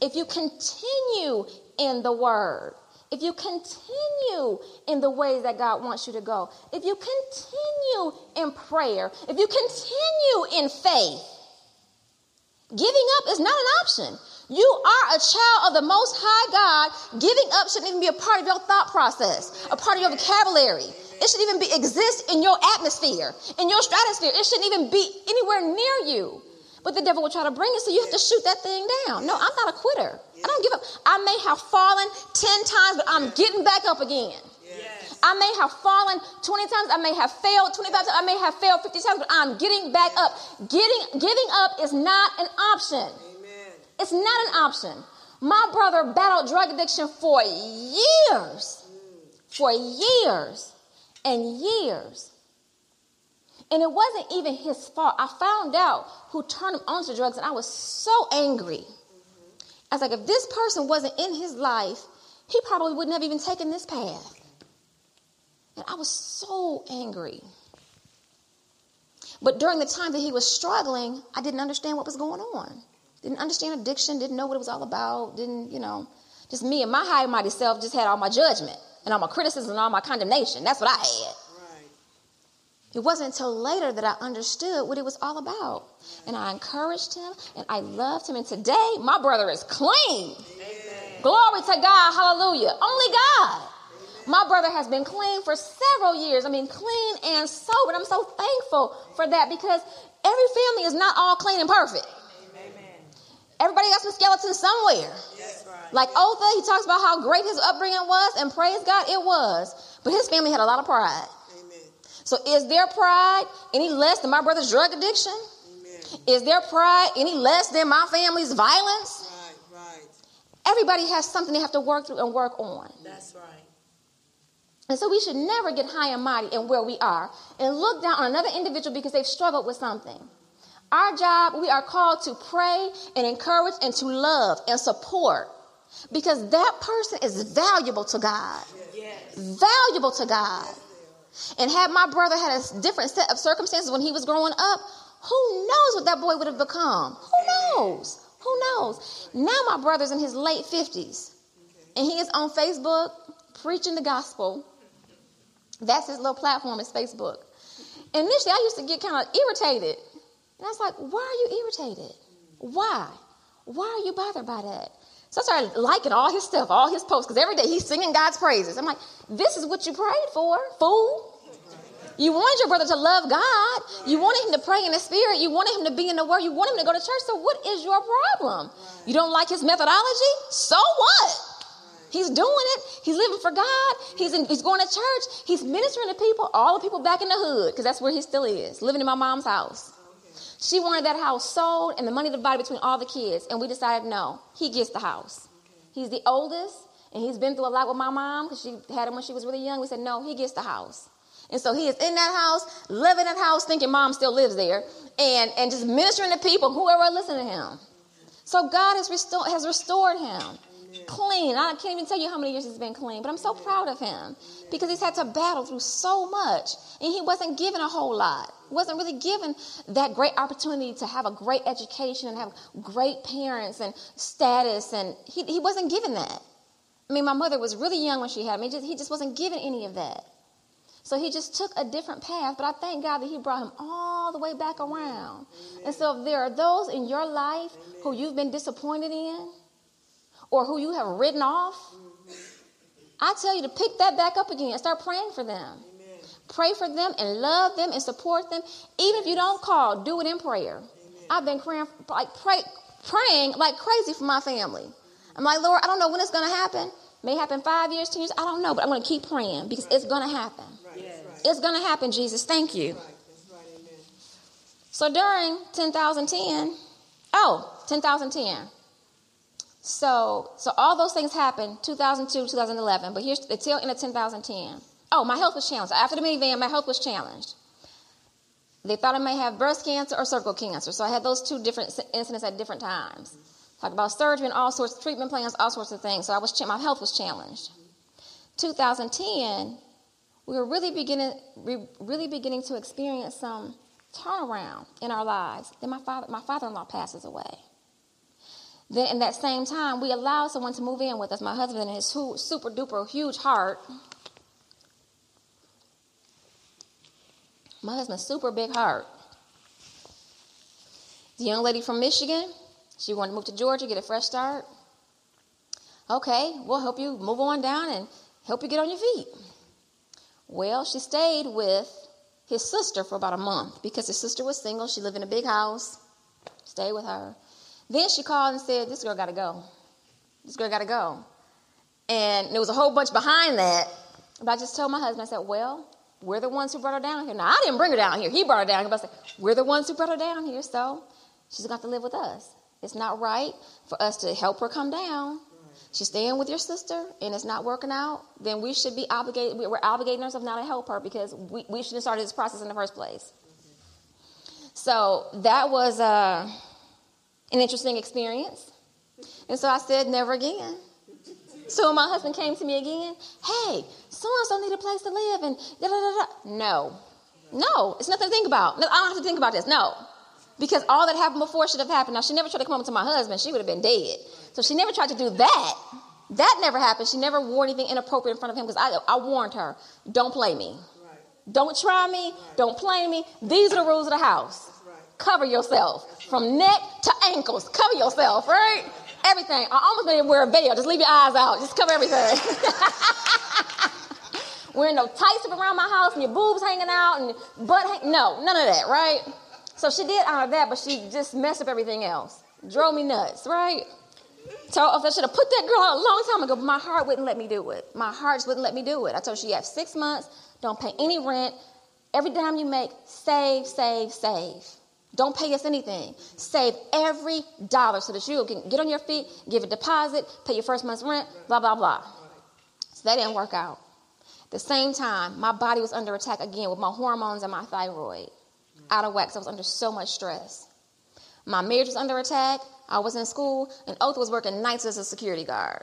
If you continue in the word, if you continue in the ways that God wants you to go, if you continue in prayer, if you continue in faith, giving up is not an option. You are a child of the Most High God. Giving up shouldn't even be a part of your thought process, a part of your vocabulary. It should even be exist in your atmosphere, in your stratosphere. It shouldn't even be anywhere near you. But the devil will try to bring it, so you have to shoot that thing down. No, I'm not a quitter. I don't give up. I may have fallen 10 times, but I'm getting back up again. I may have fallen 20 times, I may have failed 25 times, I may have failed 50 times, but I'm getting back up. Getting giving up is not an option. Amen. It's not an option. My brother battled drug addiction for years. For years and years. And it wasn't even his fault. I found out who turned him onto drugs, and I was so angry. I was like, if this person wasn't in his life, he probably wouldn't have even taken this path. And I was so angry. But during the time that he was struggling, I didn't understand what was going on. Didn't understand addiction, didn't know what it was all about, didn't, you know, just me and my high and mighty self just had all my judgment and all my criticism and all my condemnation. That's what I had. It wasn't until later that I understood what it was all about. And I encouraged him and I loved him. And today, my brother is clean. Amen. Glory to God. Hallelujah. Only God. My brother has been clean for several years. I mean, clean and sober. And I'm so thankful for that because every family is not all clean and perfect. Amen. Everybody got some skeletons somewhere. Right. Like oh, Otha, he talks about how great his upbringing was, and praise God, it was. But his family had a lot of pride. So is their pride any less than my brother's drug addiction? Amen. Is their pride any less than my family's violence? Right, right. Everybody has something they have to work through and work on. That's right. And so we should never get high and mighty in where we are and look down on another individual because they've struggled with something. Our job, we are called to pray and encourage and to love and support because that person is valuable to God. Yes. Valuable to God. And had my brother had a different set of circumstances when he was growing up, who knows what that boy would have become? Who knows? Who knows? Now my brother's in his late 50s and he is on Facebook preaching the gospel. That's his little platform is Facebook. Initially, I used to get kind of irritated. And I was like, why are you irritated? Why? Why are you bothered by that? So I started liking all his stuff, all his posts, because every day he's singing God's praises. I'm like, this is what you prayed for, fool. You wanted your brother to love God. You wanted him to pray in the spirit. You wanted him to be in the word. You wanted him to go to church. So what is your problem? You don't like his methodology? So what? He's doing it. He's living for God. He's, in, he's going to church. He's ministering to people, all the people back in the hood, because that's where he still is, living in my mom's house. She wanted that house sold and the money divided between all the kids. And we decided no, he gets the house. He's the oldest, and he's been through a lot with my mom because she had him when she was really young. We said no, he gets the house. And so he is in that house, living in that house, thinking mom still lives there, and, and just ministering to people, whoever listen to him. So God has, restored has restored him. Clean. I can't even tell you how many years he's been clean, but I'm so proud of him because he's had to battle through so much. And he wasn't given a whole lot. Wasn't really given that great opportunity to have a great education and have great parents and status. And he, he wasn't given that. I mean, my mother was really young when she had me. He just wasn't given any of that. So he just took a different path, but I thank God that he brought him all the way back around. And so if there are those in your life who you've been disappointed in or who you have written off, I tell you to pick that back up again and start praying for them. Amen. Pray for them and love them and support them. Even if you don't call, do it in prayer. I've been praying like pray, praying like crazy for my family. I'm like, Lord, I don't know when it's going to happen. May happen five years, ten years. I don't know, but I'm going to keep praying because it's going to happen. It's going to happen, Jesus. Thank you. So during 10,010, oh, 10,010. So, so all those things happened 2002, 2011, but here's the tail end of 2010. Oh, my health was challenged. After the minivan, my health was challenged. They thought I may have breast cancer or cervical cancer. So I had those two different incidents at different times. Talked about surgery and all sorts of treatment plans, all sorts of things. So I was my health was challenged. 2010, we were really beginning, really beginning to experience some turnaround in our lives. Then my father, my father-in-law passes away. Then in that same time, we allowed someone to move in with us. My husband and his super duper huge heart. My husband's super big heart. The young lady from Michigan, she wanted to move to Georgia, get a fresh start. Okay, we'll help you move on down and help you get on your feet. Well, she stayed with his sister for about a month because his sister was single. She lived in a big house. Stayed with her. Then she called and said, This girl got to go. This girl got to go. And there was a whole bunch behind that. But I just told my husband, I said, Well, we're the ones who brought her down here. Now, I didn't bring her down here. He brought her down here. But I said, We're the ones who brought her down here. So she's got to live with us. It's not right for us to help her come down. She's staying with your sister and it's not working out, then we should be obligated, we're obligating ourselves now to help her because we, we shouldn't have started this process in the first place. So that was uh, an interesting experience. And so I said, never again. So my husband came to me again, hey, so and so need a place to live, and da da da da. No, no, it's nothing to think about. I don't have to think about this. No, because all that happened before should have happened. Now she never tried to come up to my husband; she would have been dead. So she never tried to do that. That never happened. She never wore anything inappropriate in front of him because I, I warned her, don't play me. Don't try me. Don't play me. These are the rules of the house. Cover yourself from neck to ankles. Cover yourself, right? Everything. I almost made him wear a veil. Just leave your eyes out. Just cover everything. Wearing no tights up around my house and your boobs hanging out and butt hang- No, none of that, right? So she did honor that, but she just messed up everything else. Drove me nuts, right? So I should have put that girl out a long time ago, but my heart wouldn't let me do it. My heart wouldn't let me do it. I told her, you have six months, don't pay any rent. Every dime you make, save, save, save. Don't pay us anything. Save every dollar so that you can get on your feet, give a deposit, pay your first month's rent, blah, blah, blah. So that didn't work out. At the same time, my body was under attack again with my hormones and my thyroid out of whack. I was under so much stress. My marriage was under attack. I was in school, and Otha was working nights as a security guard.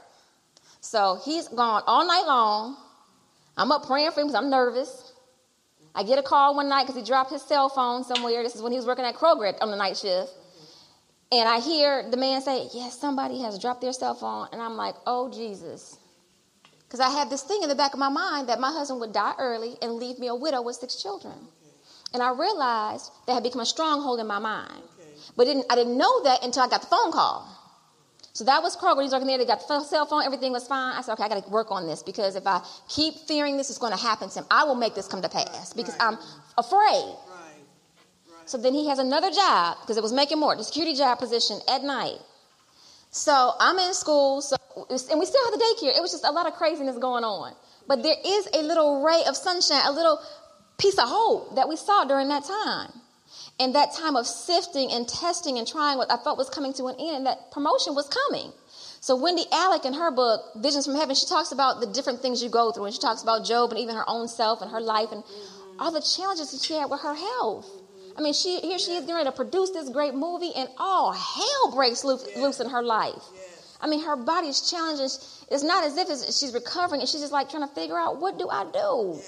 So he's gone all night long. I'm up praying for him because I'm nervous. I get a call one night because he dropped his cell phone somewhere. This is when he was working at Kroger on the night shift. And I hear the man say, Yes, somebody has dropped their cell phone. And I'm like, Oh, Jesus. Because I had this thing in the back of my mind that my husband would die early and leave me a widow with six children. And I realized that had become a stronghold in my mind. But didn't, I didn't know that until I got the phone call. So that was Kroger. He's working there. They got the cell phone. Everything was fine. I said, okay, I got to work on this because if I keep fearing this is going to happen to him, I will make this come to pass because I'm afraid. Right. So then he has another job because it was making more, the security job position at night. So I'm in school, so, and we still have the daycare. It was just a lot of craziness going on. But there is a little ray of sunshine, a little piece of hope that we saw during that time. And that time of sifting and testing and trying what I thought was coming to an end, and that promotion was coming. So Wendy Alec in her book, Visions from Heaven, she talks about the different things you go through. And she talks about Job and even her own self and her life and all the challenges that she had with her health. I mean, she here she is ready to produce this great movie, and all hell breaks loose, loose in her life. I mean, her body is. It's not as if she's recovering, and she's just like trying to figure out what do I do.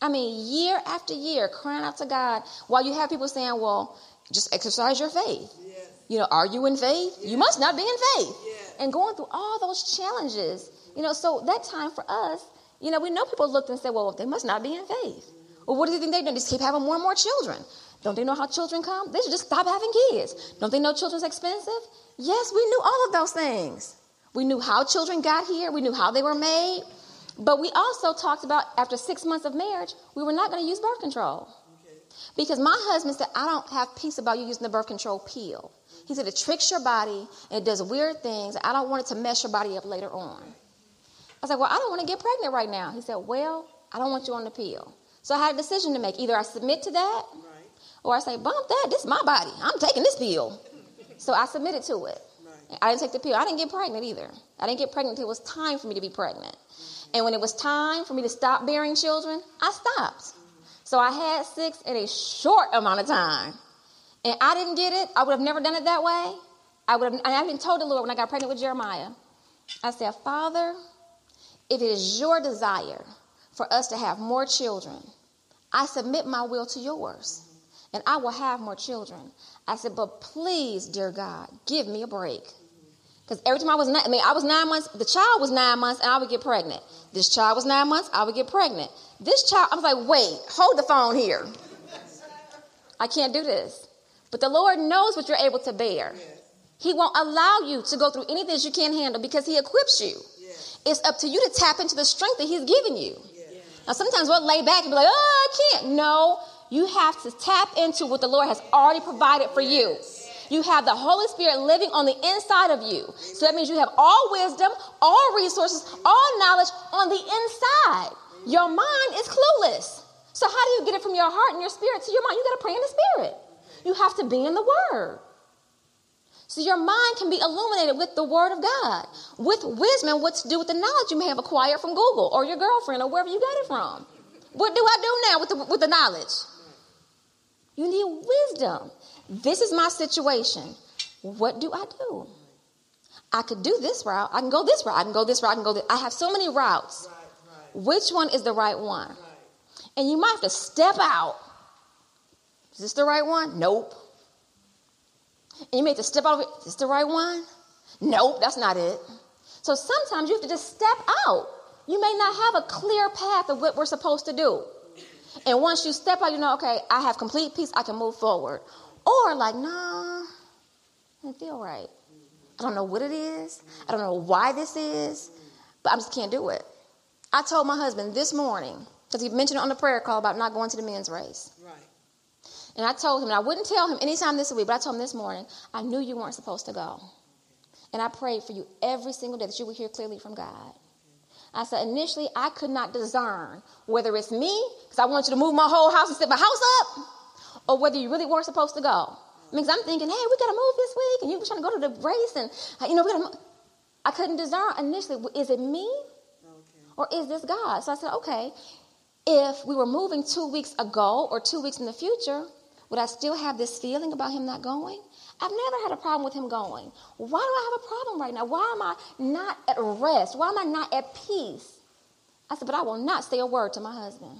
I mean, year after year, crying out to God, while you have people saying, well, just exercise your faith. Yes. You know, are you in faith? Yes. You must not be in faith. Yes. And going through all those challenges, you know, so that time for us, you know, we know people looked and said, well, they must not be in faith. Well, what do you think they're do? Just keep having more and more children. Don't they know how children come? They should just stop having kids. Don't they know children's expensive? Yes, we knew all of those things. We knew how children got here. We knew how they were made. But we also talked about after six months of marriage, we were not going to use birth control. Because my husband said, I don't have peace about you using the birth control pill. He said, it tricks your body, and it does weird things. I don't want it to mess your body up later on. I said, Well, I don't want to get pregnant right now. He said, Well, I don't want you on the pill. So I had a decision to make. Either I submit to that, right. Or I say, bump that, this is my body. I'm taking this pill. So I submitted to it. I didn't take the pill. I didn't get pregnant either. I didn't get pregnant until it was time for me to be pregnant. And when it was time for me to stop bearing children, I stopped. So I had six in a short amount of time. And I didn't get it. I would have never done it that way. I would have, I even told the Lord when I got pregnant with Jeremiah, I said, Father, if it is your desire for us to have more children, I submit my will to yours, and I will have more children. I said, but please, dear God, give me a break. Because every time I was, I mean, I was nine months, the child was nine months, and I would get pregnant. This child was nine months, I would get pregnant. This child, I was like, wait, hold the phone here. I can't do this. But the Lord knows what you're able to bear. He won't allow you to go through anything that you can't handle because He equips you. It's up to you to tap into the strength that He's given you. Now, sometimes we'll lay back and be like, oh, I can't. No, you have to tap into what the Lord has already provided for you. You have the Holy Spirit living on the inside of you. So that means you have all wisdom, all resources, all knowledge on the inside. Your mind is clueless. So, how do you get it from your heart and your spirit to your mind? You got to pray in the spirit. You have to be in the Word. So your mind can be illuminated with the Word of God, with wisdom, what to do with the knowledge you may have acquired from Google or your girlfriend or wherever you got it from. What do I do now with the, with the knowledge? You need wisdom. This is my situation. What do I do? I could do this route. I can go this route. I can go this route. I can go this. I have so many routes. Which one is the right one? And you might have to step out. Is this the right one? Nope. And you may have to step out. Is this the right one? Nope, that's not it. So sometimes you have to just step out. You may not have a clear path of what we're supposed to do. And once you step out, you know, okay, I have complete peace, I can move forward. Or like, nah, doesn't feel right. I don't know what it is. I don't know why this is, but I just can't do it. I told my husband this morning, because he mentioned on the prayer call about not going to the men's race. Right. And I told him, and I wouldn't tell him anytime this week, but I told him this morning, I knew you weren't supposed to go. And I prayed for you every single day that you would hear clearly from God. I said, initially, I could not discern whether it's me, because I want you to move my whole house and set my house up, or whether you really weren't supposed to go. Because I'm thinking, hey, we got to move this week, and you were trying to go to the race, and, you know, we got to I couldn't discern initially, is it me or is this God? So I said, okay, if we were moving two weeks ago or two weeks in the future, would I still have this feeling about him not going? I've never had a problem with him going. Why do I have a problem right now? Why am I not at rest? Why am I not at peace? I said, but I will not say a word to my husband.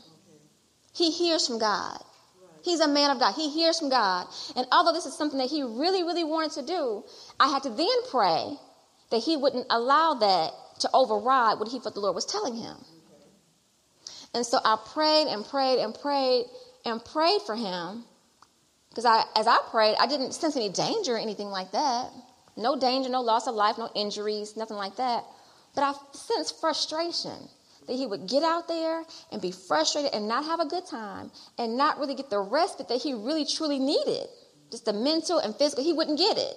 He hears from God. He's a man of God. He hears from God. And although this is something that he really, really wanted to do, I had to then pray that he wouldn't allow that to override what he thought the Lord was telling him. And so I prayed and prayed and prayed and prayed for him because I, as I prayed, I didn't sense any danger or anything like that. No danger, no loss of life, no injuries, nothing like that. But I sensed frustration that he would get out there and be frustrated and not have a good time and not really get the respite that he really truly needed. Just the mental and physical, he wouldn't get it.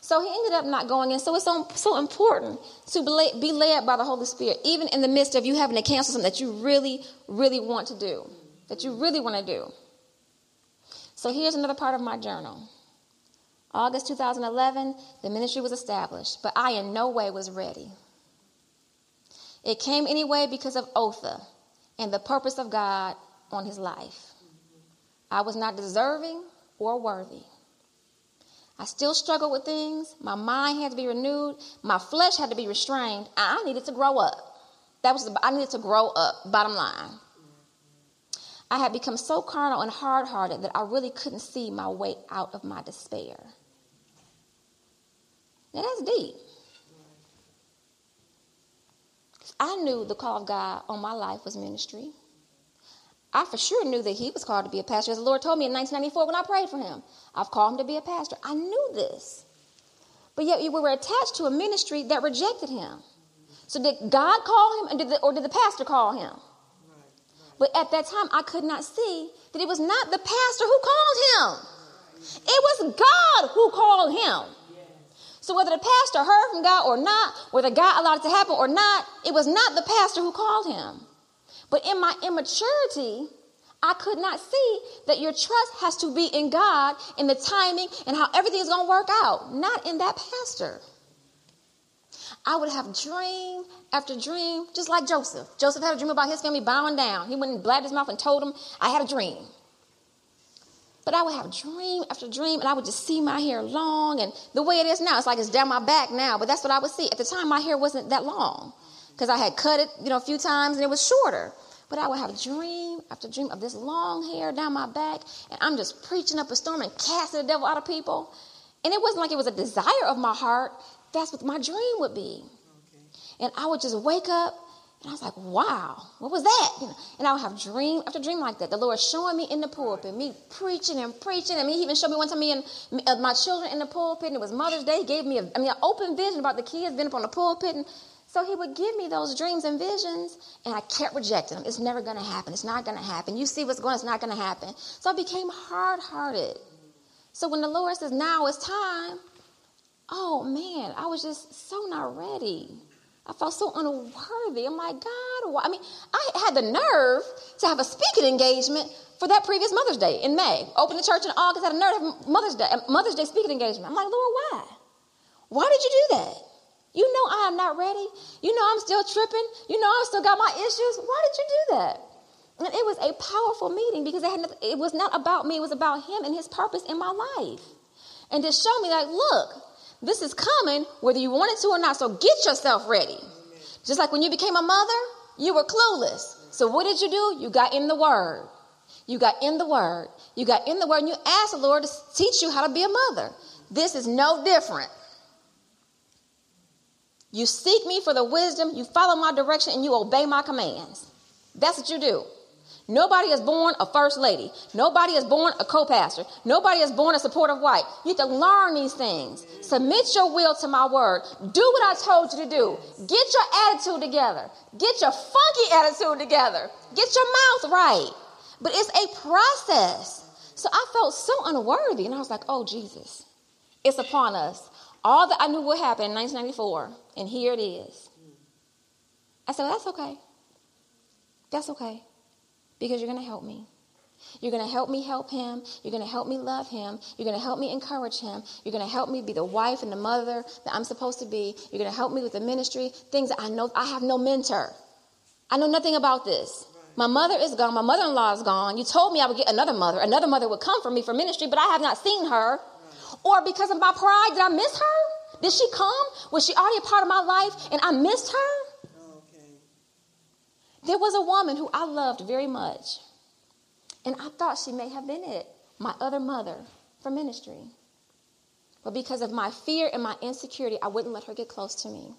So he ended up not going in. So it's so, so important to be led by the Holy Spirit, even in the midst of you having to cancel something that you really, really want to do, that you really want to do. So here's another part of my journal. August 2011, the ministry was established, but I in no way was ready. It came anyway because of Otha and the purpose of God on his life. I was not deserving or worthy. I still struggled with things. My mind had to be renewed. My flesh had to be restrained. I needed to grow up. That was the, I needed to grow up, bottom line. I had become so carnal and hard hearted that I really couldn't see my way out of my despair. Now that's deep. I knew the call of God on my life was ministry. I for sure knew that he was called to be a pastor. As the Lord told me in 1994 when I prayed for him, I've called him to be a pastor. I knew this. But yet we were attached to a ministry that rejected him. So did God call him, did the, or did the pastor call him? But at that time, I could not see that it was not the pastor who called him. It was God who called him. So whether the pastor heard from God or not, whether God allowed it to happen or not, it was not the pastor who called him. But in my immaturity, I could not see that your trust has to be in God, in the timing, and how everything is going to work out, not in that pastor. I would have dream after dream, just like Joseph. Joseph had a dream about his family bowing down. He went and blabbed his mouth and told him, I had a dream. But I would have dream after dream, and I would just see my hair long. And the way it is now, it's like it's down my back now, but that's what I would see. At the time, my hair wasn't that long because I had cut it, you know, a few times and it was shorter. But I would have dream after dream of this long hair down my back, and I'm just preaching up a storm and casting the devil out of people. And it wasn't like it was a desire of my heart. That's what my dream would be. Okay. And I would just wake up and I was like, wow, what was that? You know, and I would have dream after dream like that. The Lord showing me in the pulpit, me preaching and preaching. I mean, He even showed me one time me and uh, my children in the pulpit, and it was Mother's Day. He gave me, a, I mean, an open vision about the kids being up on the pulpit. And so He would give me those dreams and visions, and I kept rejecting them. It's never going to happen. It's not going to happen. You see what's going on, it's not going to happen. So I became hard hearted. So when the Lord says, now it's time, oh man, I was just so not ready. I felt so unworthy. I'm like, God, why? I mean, I had the nerve to have a speaking engagement for that previous Mother's Day in May. Open the church in August, had a nerve to have Mother's Day, Mother's Day speaking engagement. I'm like, Lord, why? Why did you do that? You know I am not ready. You know I'm still tripping. You know I still got my issues. Why did you do that? And it was a powerful meeting because it, had it was not about me. It was about him and his purpose in my life. And to show me like, look, this is coming whether you want it to or not. So get yourself ready. Just like when you became a mother, you were clueless. So what did you do? You got in the word. You got in the word. You got in the word and you asked the Lord to teach you how to be a mother. This is no different. You seek me for the wisdom, you follow my direction, and you obey my commands. That's what you do. Nobody is born a first lady. Nobody is born a co-pastor. Nobody is born a supportive wife. You have to learn these things. Submit your will to my word. Do what I told you to do. Get your attitude together. Get your funky attitude together. Get your mouth right. But it's a process. So I felt so unworthy. And I was like, oh, Jesus, it's upon us. All that I knew would happen in 1994. And here it is. I said, well, that's okay. That's okay because you're going to help me. You're going to help me help him. You're going to help me love him. You're going to help me encourage him. You're going to help me be the wife and the mother that I'm supposed to be. You're going to help me with the ministry, things that I know I have no mentor. I know nothing about this. My mother is gone. My mother in law is gone. You told me I would get another mother. Another mother would come for me for ministry, but I have not seen her. Or because of my pride, did I miss her? Did she come? Was she already a part of my life and I missed her? There was a woman who I loved very much, and I thought she may have been it, my other mother for ministry. But because of my fear and my insecurity, I wouldn't let her get close to me.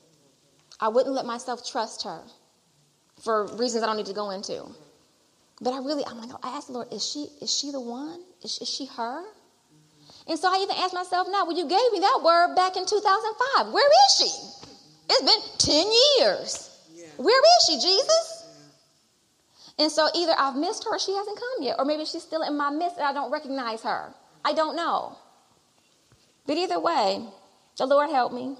I wouldn't let myself trust her for reasons I don't need to go into. But I really, I'm like, I asked the Lord, is she, is she the one? Is, is she her? And so I even asked myself now, well, you gave me that word back in 2005. Where is she? It's been 10 years. Yeah. Where is she, Jesus? And so either I've missed her she hasn't come yet, or maybe she's still in my midst and I don't recognize her. I don't know. But either way, the Lord helped me.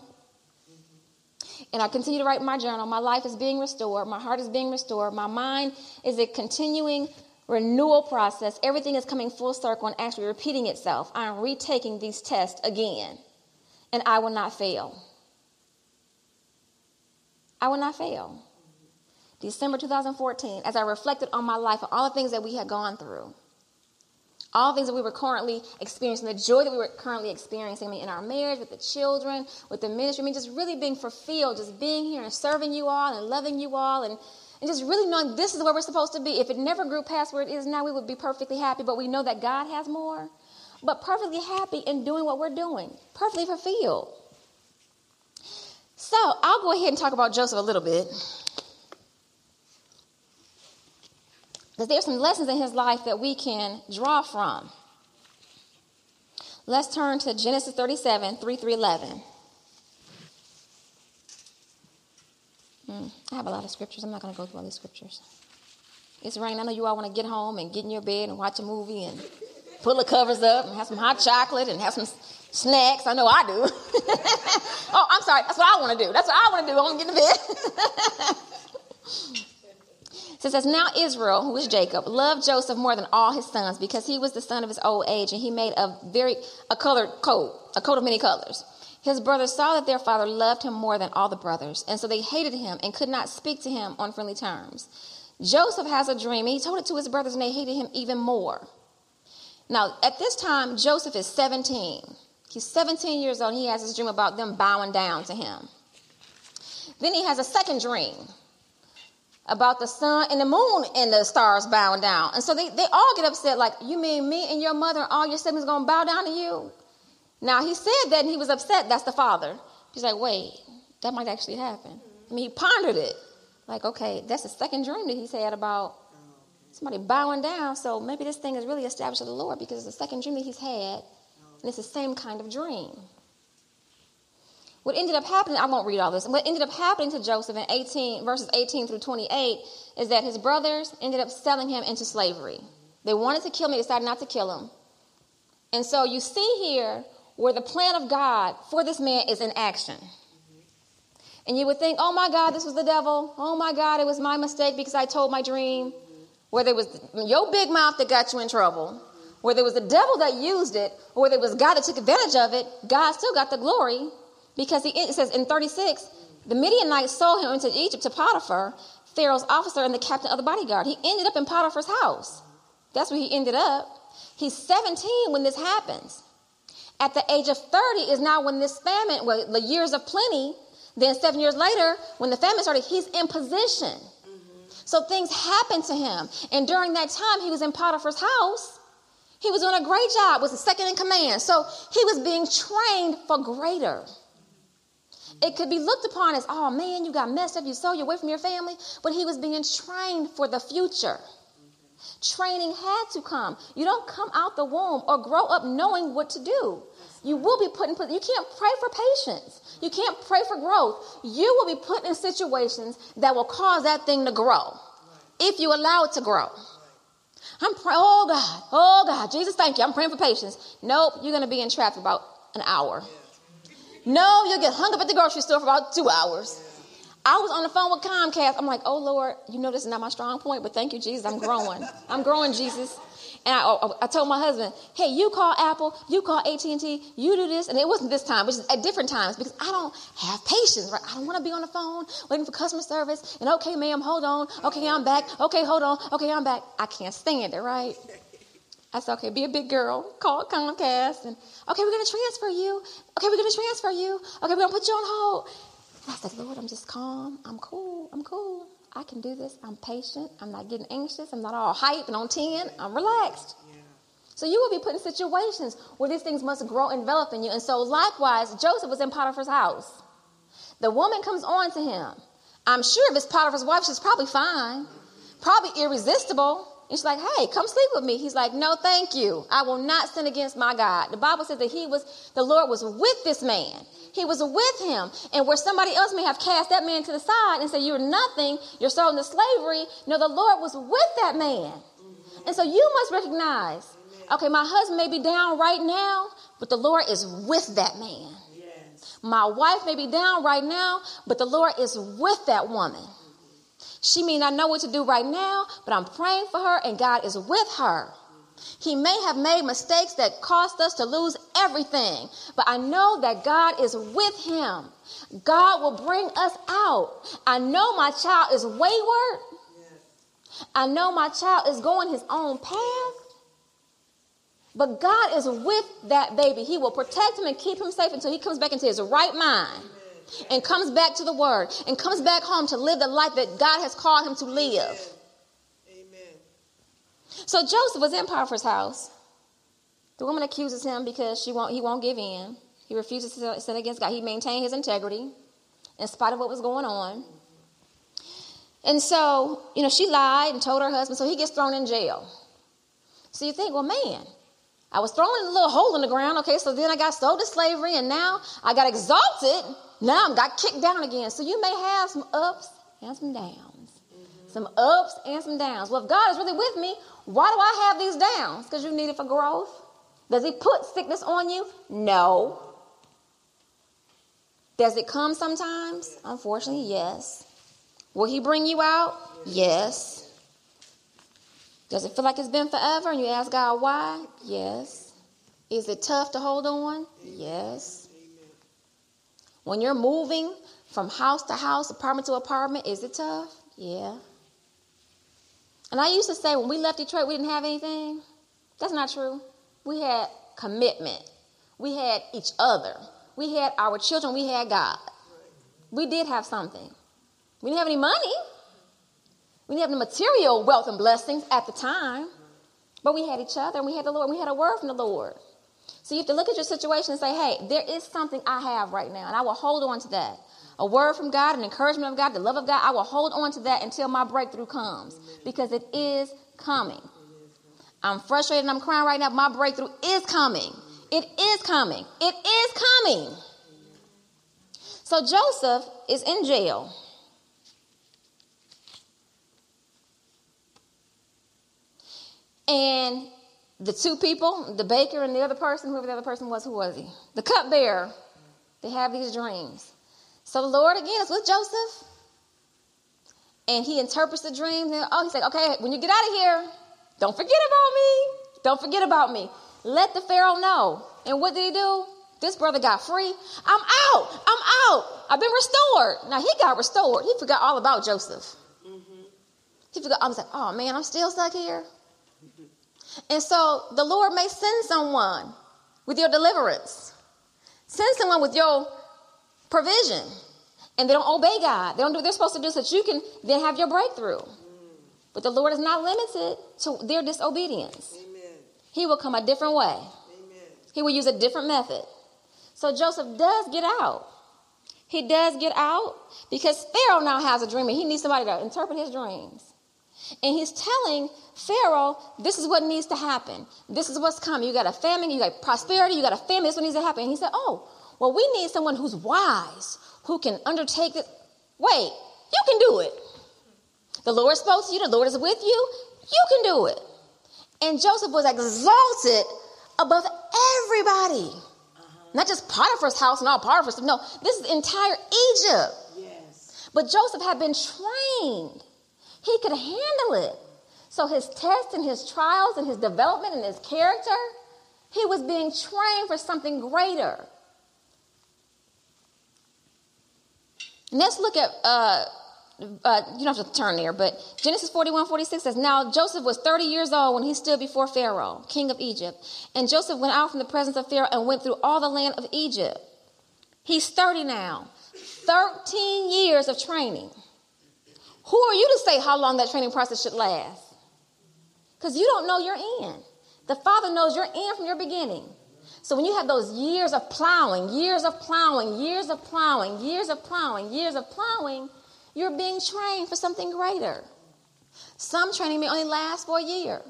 And I continue to write my journal. My life is being restored. My heart is being restored. My mind is a continuing renewal process. Everything is coming full circle and actually repeating itself. I am retaking these tests again, and I will not fail. I will not fail. December 2014, as I reflected on my life and all the things that we had gone through, all the things that we were currently experiencing, the joy that we were currently experiencing I mean, in our marriage, with the children, with the ministry, I mean, just really being fulfilled, just being here and serving you all and loving you all and, and just really knowing this is where we're supposed to be. If it never grew past where it is now, we would be perfectly happy, but we know that God has more. But perfectly happy in doing what we're doing, perfectly fulfilled. So I'll go ahead and talk about Joseph a little bit. Because there's some lessons in his life that we can draw from. Let's turn to Genesis 37, 3 through 11. Mm, I have a lot of scriptures. I'm not going to go through all these scriptures. It's raining. I know you all want to get home and get in your bed and watch a movie and pull the covers up and have some hot chocolate and have some snacks. I know I do. oh, I'm sorry. That's what I want to do. That's what I want to do. I want to get in bed. So it says, Now Israel, who is Jacob, loved Joseph more than all his sons because he was the son of his old age, and he made a very a colored coat, a coat of many colors. His brothers saw that their father loved him more than all the brothers, and so they hated him and could not speak to him on friendly terms. Joseph has a dream, and he told it to his brothers, and they hated him even more. Now, at this time, Joseph is 17. He's 17 years old, and he has this dream about them bowing down to him. Then he has a second dream about the sun and the moon and the stars bowing down. And so they, they all get upset, like, you mean me and your mother and all your siblings gonna bow down to you? Now he said that and he was upset, that's the father. He's like, wait, that might actually happen. I mean, he pondered it. Like, okay, that's the second dream that he's had about somebody bowing down. So maybe this thing is really established of the Lord because it's the second dream that he's had, and it's the same kind of dream. What ended up happening, I won't read all this. What ended up happening to Joseph in 18, verses 18 through 28 is that his brothers ended up selling him into slavery. They wanted to kill him, they decided not to kill him. And so you see here where the plan of God for this man is in action. And you would think, oh my God, this was the devil. Oh my God, it was my mistake because I told my dream. Whether it was your big mouth that got you in trouble, whether it was the devil that used it, or whether it was God that took advantage of it, God still got the glory because he, it says in 36, the Midianites sold him into Egypt to Potiphar, Pharaoh's officer and the captain of the bodyguard. He ended up in Potiphar's house. That's where he ended up. He's 17 when this happens. At the age of 30 is now when this famine, well, the years of plenty, then seven years later, when the famine started, he's in position. So things happened to him. And during that time, he was in Potiphar's house. He was doing a great job, was the second in command. So he was being trained for greater. It could be looked upon as, oh man, you got messed up, you sold you away from your family, but he was being trained for the future. Training had to come. You don't come out the womb or grow up knowing what to do. You will be put in, you can't pray for patience. You can't pray for growth. You will be put in situations that will cause that thing to grow if you allow it to grow. I'm praying, oh God, oh God, Jesus, thank you. I'm praying for patience. Nope, you're going to be in traffic about an hour. No, you'll get hung up at the grocery store for about two hours. I was on the phone with Comcast. I'm like, oh Lord, you know this is not my strong point, but thank you, Jesus. I'm growing. I'm growing, Jesus. And I, I, told my husband, hey, you call Apple, you call AT&T, you do this. And it wasn't this time, which is at different times because I don't have patience, right? I don't want to be on the phone waiting for customer service. And okay, ma'am, hold on. Okay, I'm back. Okay, hold on. Okay, I'm back. I can't stand it, right? I said, okay, be a big girl. Call Comcast. And okay, we're going to transfer you. Okay, we're going to transfer you. Okay, we're going to put you on hold. And I said, Lord, I'm just calm. I'm cool. I'm cool. I can do this. I'm patient. I'm not getting anxious. I'm not all hype and on 10. I'm relaxed. So you will be put in situations where these things must grow and develop in you. And so likewise, Joseph was in Potiphar's house. The woman comes on to him. I'm sure if it's Potiphar's wife, she's probably fine, probably irresistible. And she's like, hey, come sleep with me. He's like, no, thank you. I will not sin against my God. The Bible says that he was, the Lord was with this man. He was with him. And where somebody else may have cast that man to the side and said, you're nothing, you're sold into slavery. No, the Lord was with that man. And so you must recognize, okay, my husband may be down right now, but the Lord is with that man. My wife may be down right now, but the Lord is with that woman. She may not know what to do right now, but I'm praying for her and God is with her. He may have made mistakes that cost us to lose everything, but I know that God is with him. God will bring us out. I know my child is wayward. I know my child is going his own path. But God is with that baby. He will protect him and keep him safe until he comes back into his right mind and comes back to the word and comes back home to live the life that God has called him to live. Amen. So Joseph was in Potiphar's house. The woman accuses him because she won't, he won't give in. He refuses to sin against God. He maintained his integrity in spite of what was going on. And so, you know, she lied and told her husband, so he gets thrown in jail. So you think, well, man, I was thrown in a little hole in the ground. Okay, so then I got sold to slavery, and now I got exalted now I'm got kicked down again. So you may have some ups and some downs. Mm-hmm. Some ups and some downs. Well, if God is really with me, why do I have these downs? Because you need it for growth. Does he put sickness on you? No. Does it come sometimes? Unfortunately, yes. Will he bring you out? Yes. Does it feel like it's been forever? And you ask God why? Yes. Is it tough to hold on? Yes. When you're moving from house to house, apartment to apartment, is it tough? Yeah. And I used to say when we left Detroit, we didn't have anything. That's not true. We had commitment, we had each other, we had our children, we had God. We did have something. We didn't have any money. We didn't have the material wealth and blessings at the time, but we had each other and we had the Lord. And we had a word from the Lord. So you have to look at your situation and say, hey, there is something I have right now, and I will hold on to that. A word from God, an encouragement of God, the love of God, I will hold on to that until my breakthrough comes because it is coming. I'm frustrated I'm crying right now. My breakthrough is coming. It is coming. It is coming. So Joseph is in jail. And the two people, the baker and the other person, whoever the other person was, who was he? The cupbearer, they have these dreams. So the Lord again is with Joseph. And he interprets the dreams. And, oh, he's like, okay, when you get out of here, don't forget about me. Don't forget about me. Let the Pharaoh know. And what did he do? This brother got free. I'm out. I'm out. I've been restored. Now he got restored. He forgot all about Joseph. Mm-hmm. He forgot. I was like, oh man, I'm still stuck here. And so the Lord may send someone with your deliverance, send someone with your provision. And they don't obey God. They don't do what they're supposed to do so that you can then have your breakthrough. Mm. But the Lord is not limited to their disobedience. Amen. He will come a different way. Amen. He will use a different method. So Joseph does get out. He does get out because Pharaoh now has a dream and he needs somebody to interpret his dreams. And he's telling Pharaoh, this is what needs to happen. This is what's coming. You got a famine, you got prosperity, you got a famine, this is what needs to happen. And he said, Oh, well, we need someone who's wise, who can undertake it. Wait, you can do it. The Lord spoke to you, the Lord is with you, you can do it. And Joseph was exalted above everybody. Uh-huh. Not just Potiphar's house and all Potiphar's. No, this is entire Egypt. Yes. But Joseph had been trained he could handle it. So his tests and his trials and his development and his character, he was being trained for something greater. And let's look at, uh, uh, you don't have to turn there, but Genesis 41 46 says, Now Joseph was 30 years old when he stood before Pharaoh, king of Egypt. And Joseph went out from the presence of Pharaoh and went through all the land of Egypt. He's 30 now, 13 years of training. Who are you to say how long that training process should last? Because you don't know your end. The Father knows your end from your beginning. So when you have those years of plowing, years of plowing, years of plowing, years of plowing, years of plowing, you're being trained for something greater. Some training may only last for a year,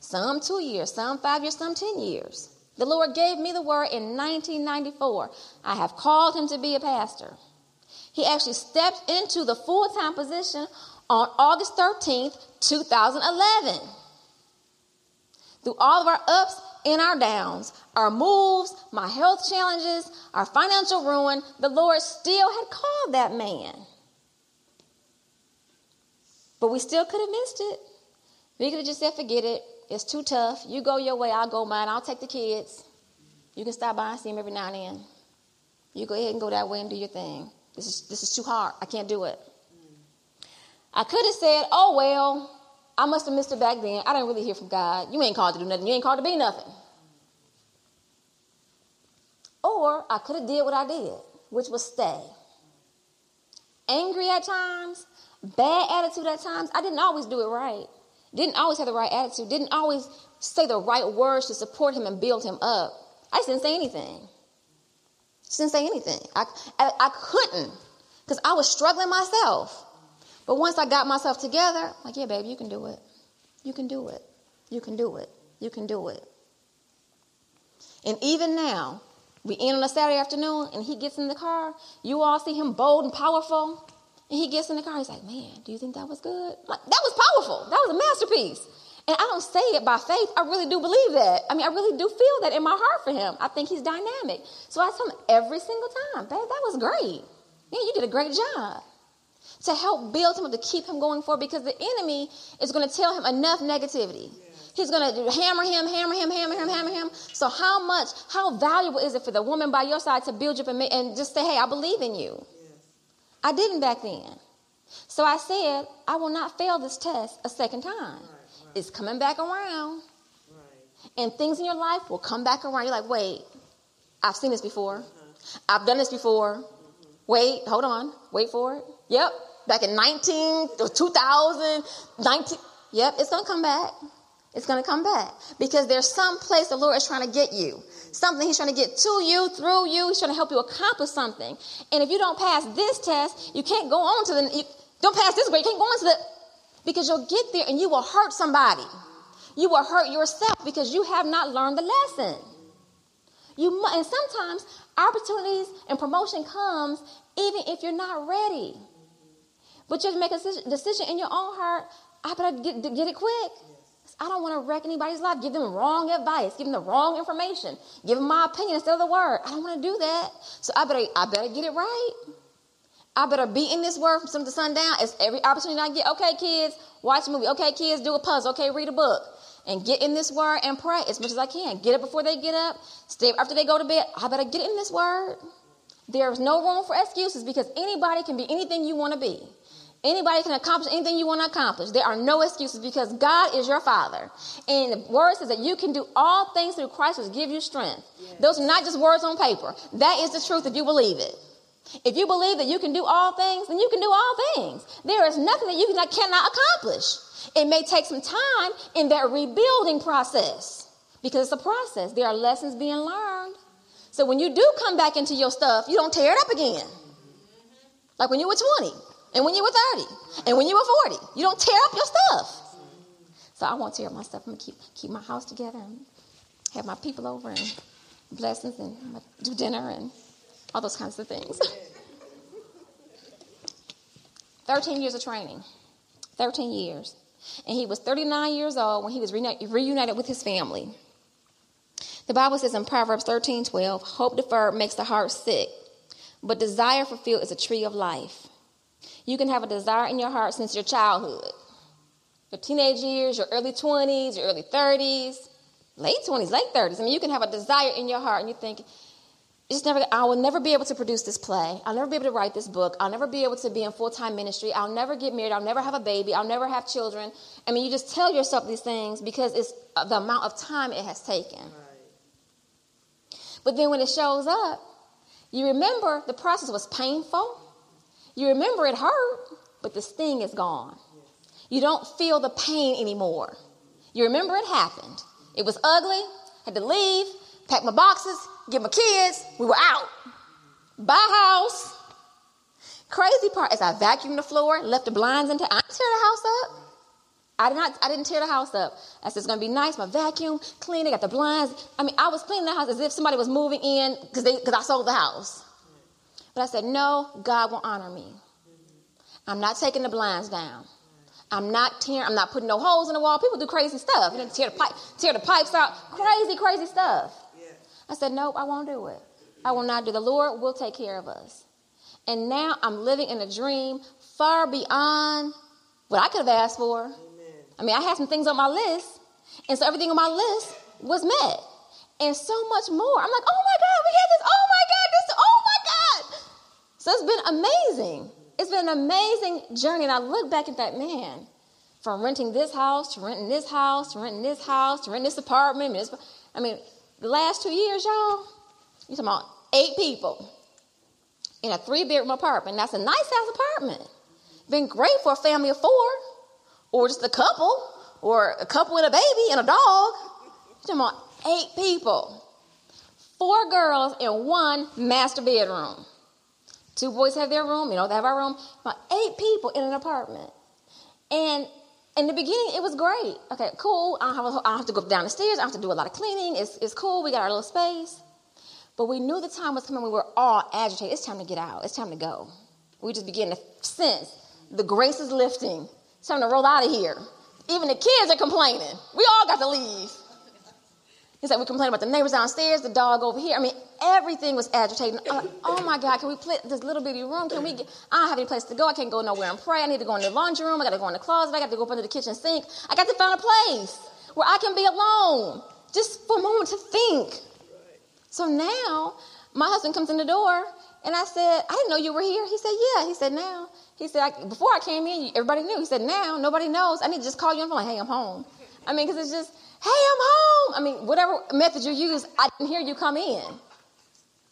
some two years, some five years, some 10 years. The Lord gave me the word in 1994. I have called him to be a pastor. He actually stepped into the full time position on August 13th, 2011. Through all of our ups and our downs, our moves, my health challenges, our financial ruin, the Lord still had called that man. But we still could have missed it. We could have just said, forget it. It's too tough. You go your way, I'll go mine. I'll take the kids. You can stop by and see them every now and then. You go ahead and go that way and do your thing. This is, this is too hard. I can't do it. I could have said, oh, well, I must have missed it back then. I didn't really hear from God. You ain't called to do nothing. You ain't called to be nothing. Or I could have did what I did, which was stay. Angry at times, bad attitude at times. I didn't always do it right. Didn't always have the right attitude. Didn't always say the right words to support him and build him up. I just didn't say anything. She didn't say anything. I, I, I couldn't because I was struggling myself. But once I got myself together, I'm like, yeah, baby, you can do it. You can do it. You can do it. You can do it. And even now, we end on a Saturday afternoon and he gets in the car. You all see him bold and powerful. And he gets in the car. He's like, man, do you think that was good? Like, that was powerful. That was a masterpiece. And I don't say it by faith. I really do believe that. I mean, I really do feel that in my heart for him. I think he's dynamic. So I tell him every single time, babe, that was great. Yeah, you did a great job. to help build him up, to keep him going forward, because the enemy is going to tell him enough negativity. He's going to hammer him, hammer him, hammer him, hammer him. So, how much, how valuable is it for the woman by your side to build you up and, and just say, hey, I believe in you? Yes. I didn't back then. So, I said, I will not fail this test a second time. It's coming back around. Right. And things in your life will come back around. You're like, wait, I've seen this before. Uh-huh. I've done this before. Mm-hmm. Wait, hold on. Wait for it. Yep. Back in 19, 2000, 19. Yep, it's going to come back. It's going to come back because there's some place the Lord is trying to get you. Something He's trying to get to you, through you. He's trying to help you accomplish something. And if you don't pass this test, you can't go on to the, you don't pass this grade, you can't go on to the, because you'll get there and you will hurt somebody. You will hurt yourself because you have not learned the lesson. You and sometimes opportunities and promotion comes even if you're not ready. But you have to make a decision in your own heart. I better get, get it quick. I don't want to wreck anybody's life, give them wrong advice, give them the wrong information, give them my opinion instead of the word. I don't want to do that. So I better, I better get it right. I better be in this word from sun to sundown. It's every opportunity I get. Okay, kids, watch a movie. Okay, kids, do a puzzle. Okay, read a book. And get in this word and pray as much as I can. Get it before they get up. Stay after they go to bed. I better get in this word. There's no room for excuses because anybody can be anything you want to be. Anybody can accomplish anything you want to accomplish. There are no excuses because God is your Father. And the word says that you can do all things through Christ which give you strength. Yes. Those are not just words on paper. That is the truth if you believe it. If you believe that you can do all things, then you can do all things. There is nothing that you cannot accomplish. It may take some time in that rebuilding process because it's a process. There are lessons being learned. So when you do come back into your stuff, you don't tear it up again. Like when you were 20 and when you were 30 and when you were 40. You don't tear up your stuff. So I won't tear up my stuff. I'm to keep, keep my house together and have my people over and blessings and do dinner and all those kinds of things. 13 years of training. 13 years. And he was 39 years old when he was reunited with his family. The Bible says in Proverbs 13 12, hope deferred makes the heart sick, but desire fulfilled is a tree of life. You can have a desire in your heart since your childhood, your teenage years, your early 20s, your early 30s, late 20s, late 30s. I mean, you can have a desire in your heart and you think, it's never, I will never be able to produce this play. I'll never be able to write this book. I'll never be able to be in full time ministry. I'll never get married. I'll never have a baby. I'll never have children. I mean, you just tell yourself these things because it's uh, the amount of time it has taken. Right. But then when it shows up, you remember the process was painful. You remember it hurt, but the sting is gone. You don't feel the pain anymore. You remember it happened. It was ugly, had to leave, pack my boxes, get my kids. We were out. Buy house. Crazy part is I vacuumed the floor, left the blinds into I tear the house up. I did not I didn't tear the house up. I said it's gonna be nice, my vacuum, clean, I got the blinds. I mean, I was cleaning the house as if somebody was moving in because they because I sold the house. But I said, no, God will honor me. I'm not taking the blinds down. I'm not tearing, I'm not putting no holes in the wall. People do crazy stuff. You know, tear the pipe, tear the pipes out. Crazy, crazy stuff. I said, nope, I won't do it. I will not do. The Lord will take care of us. And now I'm living in a dream far beyond what I could have asked for. Amen. I mean, I had some things on my list, and so everything on my list was met. And so much more. I'm like, oh my God, we had this. Oh my God, this. Oh my God. so it's been amazing. It's been an amazing journey. And I look back at that man from renting this house to renting this house to renting this house to renting this apartment. I mean, the last two years, y'all, you're talking about eight people in a three bedroom apartment. That's a nice house apartment. Been great for a family of four, or just a couple, or a couple with a baby and a dog. You're talking about eight people, four girls in one master bedroom. Two boys have their room, you know, they have our room. About eight people in an apartment. And in the beginning, it was great. Okay, cool. I don't have, a, I have to go down the stairs. I have to do a lot of cleaning. It's, it's cool. We got our little space. But we knew the time was coming. We were all agitated. It's time to get out. It's time to go. We just begin to sense the grace is lifting. It's time to roll out of here. Even the kids are complaining. We all got to leave. He's like, we complain about the neighbors downstairs, the dog over here. I mean, everything was agitating. Oh my God, can we play this little bitty room? Can we get, I don't have any place to go. I can't go nowhere and pray. I need to go in the laundry room. I got to go in the closet. I got to go up under the kitchen sink. I got to find a place where I can be alone just for a moment to think. So now my husband comes in the door and I said, I didn't know you were here. He said, Yeah. He said, Now. He said, I, Before I came in, everybody knew. He said, Now, nobody knows. I need to just call you and be like, Hey, I'm home. I mean, because it's just, Hey, I'm home. I mean, whatever method you use, I didn't hear you come in.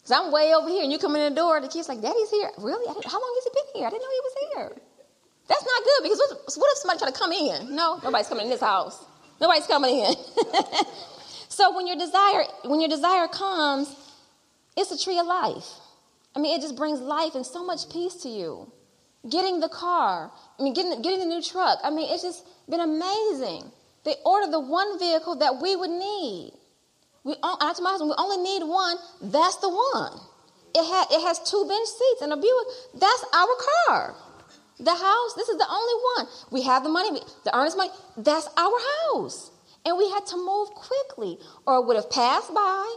Because I'm way over here and you come in the door, the kid's like, Daddy's here. Really? how long has he been here? I didn't know he was here. That's not good because what, what if somebody try to come in? No, nobody's coming in this house. Nobody's coming in. so when your desire, when your desire comes, it's a tree of life. I mean, it just brings life and so much peace to you. Getting the car, I mean, getting, getting the new truck, I mean, it's just been amazing. They ordered the one vehicle that we would need. We, husband, we only need one, that's the one. It, had, it has two bench seats and a Buick. That's our car. The house, this is the only one. We have the money, the earnest money, that's our house. And we had to move quickly, or it would have passed by.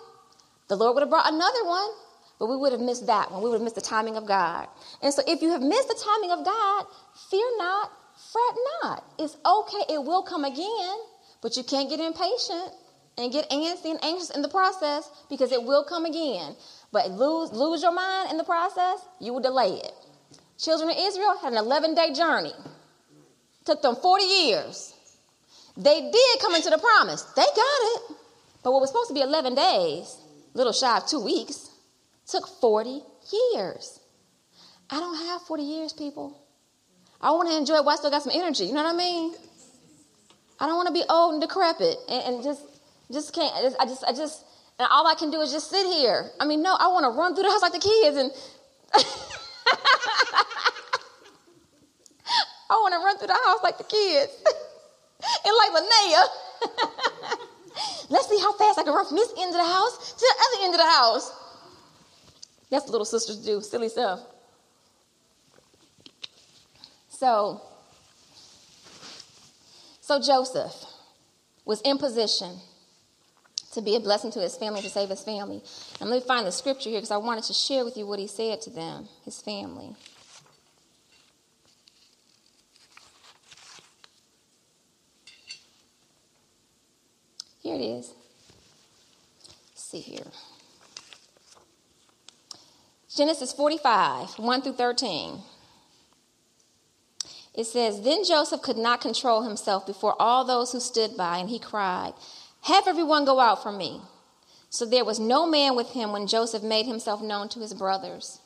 The Lord would have brought another one, but we would have missed that one. We would have missed the timing of God. And so if you have missed the timing of God, fear not, fret not. It's okay, it will come again, but you can't get impatient and get antsy and anxious in the process because it will come again. But lose, lose your mind in the process, you will delay it. Children of Israel had an 11 day journey. Took them 40 years. They did come into the promise. They got it. But what was supposed to be 11 days, little shy of two weeks, took 40 years. I don't have 40 years, people. I want to enjoy it while I still got some energy. You know what I mean? I don't want to be old and decrepit and, and just just can't. I just, I just, I just, and all I can do is just sit here. I mean, no, I want to run through the house like the kids and. I want to run through the house like the kids. and like Linnea. Let's see how fast I can run from this end of the house to the other end of the house. That's what little sisters do, silly stuff. So, so Joseph was in position to be a blessing to his family, to save his family. And let me find the scripture here because I wanted to share with you what he said to them, his family. Here it is. Let's see here. Genesis 45, 1 through 13. It says, Then Joseph could not control himself before all those who stood by, and he cried, have everyone go out from me. So there was no man with him when Joseph made himself known to his brothers.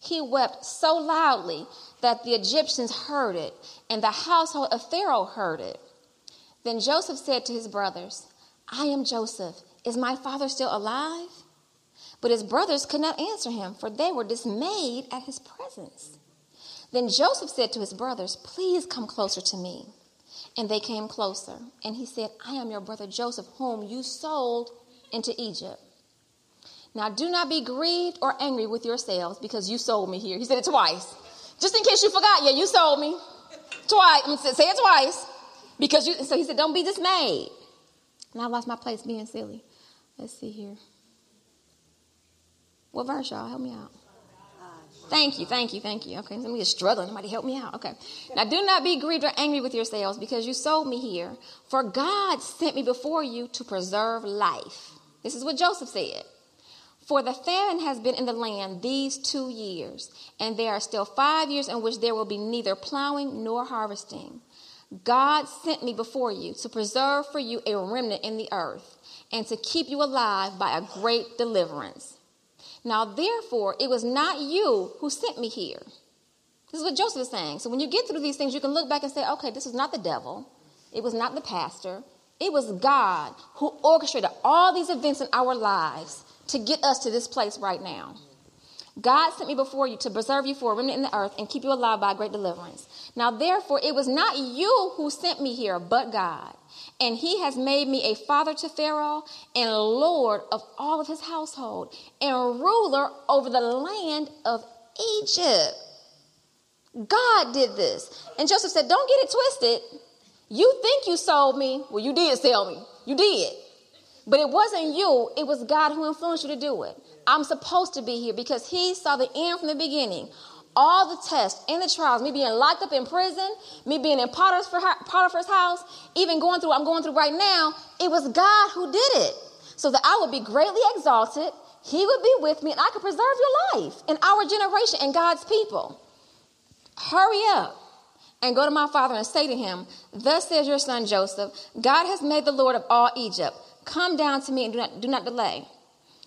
He wept so loudly that the Egyptians heard it, and the household of Pharaoh heard it. Then Joseph said to his brothers, I am Joseph. Is my father still alive? But his brothers could not answer him, for they were dismayed at his presence. Then Joseph said to his brothers, Please come closer to me. And they came closer. And he said, I am your brother Joseph, whom you sold into Egypt. Now do not be grieved or angry with yourselves because you sold me here. He said it twice. Just in case you forgot, yeah, you sold me. Twice. I'm mean, say it twice. Because you so he said, Don't be dismayed. And I lost my place being silly. Let's see here. What verse, y'all? Help me out. Thank you, thank you, thank you. Okay, let me just struggling. Somebody help me out. Okay. Now do not be grieved or angry with yourselves because you sold me here. For God sent me before you to preserve life. This is what Joseph said. For the famine has been in the land these two years, and there are still five years in which there will be neither plowing nor harvesting. God sent me before you to preserve for you a remnant in the earth and to keep you alive by a great deliverance. Now, therefore, it was not you who sent me here. This is what Joseph is saying. So when you get through these things, you can look back and say, okay, this was not the devil. It was not the pastor. It was God who orchestrated all these events in our lives to get us to this place right now. God sent me before you to preserve you for a remnant in the earth and keep you alive by great deliverance. Now, therefore, it was not you who sent me here, but God. And he has made me a father to Pharaoh and Lord of all of his household and ruler over the land of Egypt. God did this. And Joseph said, Don't get it twisted. You think you sold me. Well, you did sell me. You did. But it wasn't you, it was God who influenced you to do it. I'm supposed to be here because He saw the end from the beginning. All the tests and the trials, me being locked up in prison, me being in Potiphar's house, even going through what I'm going through right now, it was God who did it. So that I would be greatly exalted, He would be with me, and I could preserve your life and our generation and God's people. Hurry up and go to my father and say to him, Thus says your son Joseph, God has made the Lord of all Egypt. Come down to me and do not, do not delay.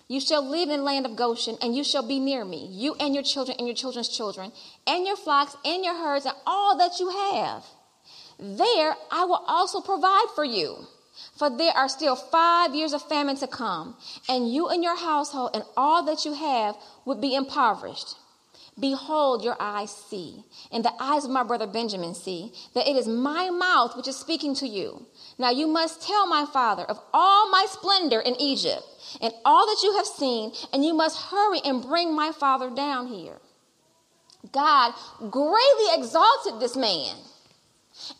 You shall live in the land of Goshen, and you shall be near me, you and your children and your children's children, and your flocks and your herds, and all that you have. There I will also provide for you. For there are still five years of famine to come, and you and your household and all that you have would be impoverished. Behold, your eyes see, and the eyes of my brother Benjamin see, that it is my mouth which is speaking to you. Now you must tell my father of all my splendor in Egypt and all that you have seen, and you must hurry and bring my father down here. God greatly exalted this man.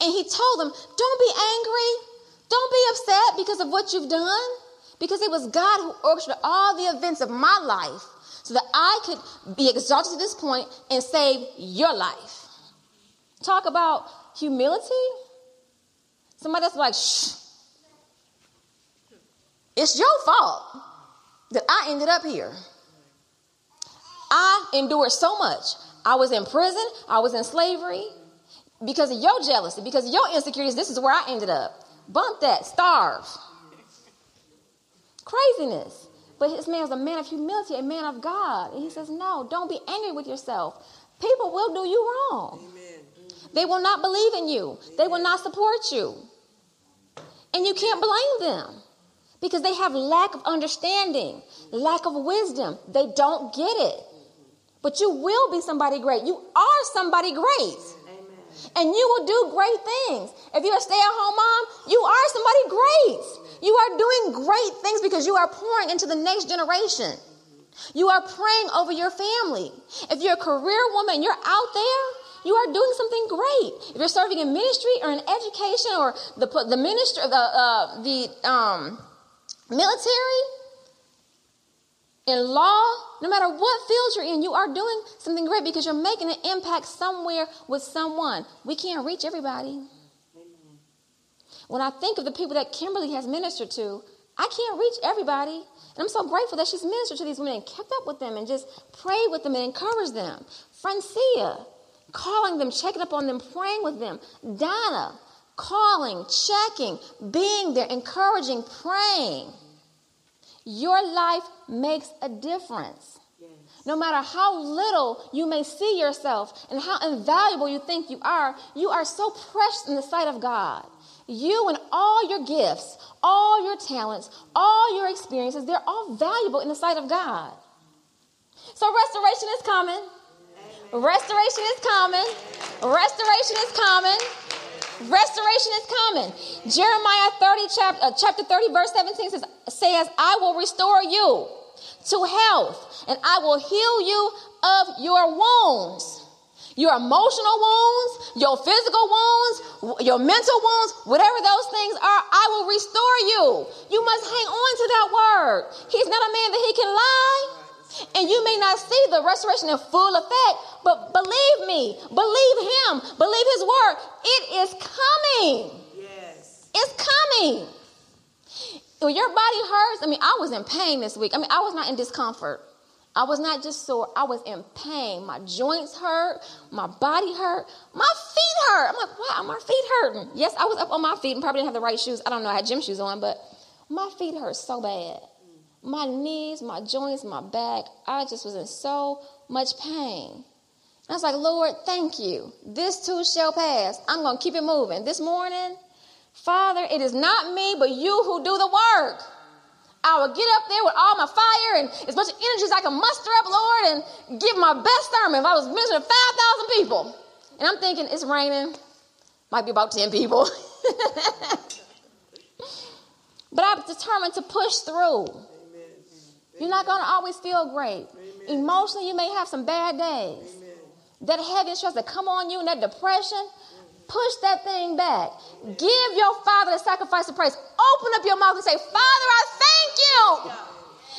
And he told them, Don't be angry. Don't be upset because of what you've done. Because it was God who orchestrated all the events of my life so that I could be exalted to this point and save your life. Talk about humility. Somebody that's like, shh. It's your fault that I ended up here. I endured so much. I was in prison, I was in slavery. Because of your jealousy, because of your insecurities, this is where I ended up. Bump that, starve. Craziness. But this man was a man of humility, a man of God. And he says, No, don't be angry with yourself. People will do you wrong. Amen. They will not believe in you, Amen. they will not support you. And you can't blame them because they have lack of understanding, lack of wisdom. They don't get it. But you will be somebody great. You are somebody great. And you will do great things. If you're a stay at home mom, you are somebody great. You are doing great things because you are pouring into the next generation. You are praying over your family. If you're a career woman, you're out there, you are doing something great. If you're serving in ministry or in education or the, the ministry, the, uh, the um, military, in law, no matter what field you're in, you are doing something great because you're making an impact somewhere with someone. We can't reach everybody. When I think of the people that Kimberly has ministered to, I can't reach everybody. And I'm so grateful that she's ministered to these women and kept up with them and just prayed with them and encouraged them. Francia, calling them, checking up on them, praying with them. Donna, calling, checking, being there, encouraging, praying. Your life makes a difference. No matter how little you may see yourself and how invaluable you think you are, you are so precious in the sight of God. You and all your gifts, all your talents, all your experiences, they're all valuable in the sight of God. So restoration is coming. Restoration is coming. Restoration is coming. Restoration is coming. Jeremiah 30, chapter, uh, chapter 30, verse 17 says, says, I will restore you to health and I will heal you of your wounds. Your emotional wounds, your physical wounds, your mental wounds, whatever those things are, I will restore you. You must hang on to that word. He's not a man that he can lie. And you may not see the restoration in full effect, but believe me, believe him, believe his word. It is coming. Yes. It's coming. When your body hurts, I mean, I was in pain this week. I mean, I was not in discomfort. I was not just sore, I was in pain. My joints hurt, my body hurt, my feet hurt. I'm like, wow, my feet hurting. Yes, I was up on my feet and probably didn't have the right shoes. I don't know, I had gym shoes on, but my feet hurt so bad. My knees, my joints, my back, I just was in so much pain. I was like, Lord, thank you. This too shall pass. I'm going to keep it moving. This morning, Father, it is not me, but you who do the work. I will get up there with all my fire and as much energy as I can muster up, Lord, and give my best sermon. If I was ministering to 5,000 people, and I'm thinking it's raining, might be about 10 people. but I'm determined to push through. Amen. You're not going to always feel great. Amen. Emotionally, you may have some bad days. Amen. That heavy stress that come on you and that depression, push that thing back. Give your father the sacrifice of praise. Open up your mouth and say, Father, I thank you.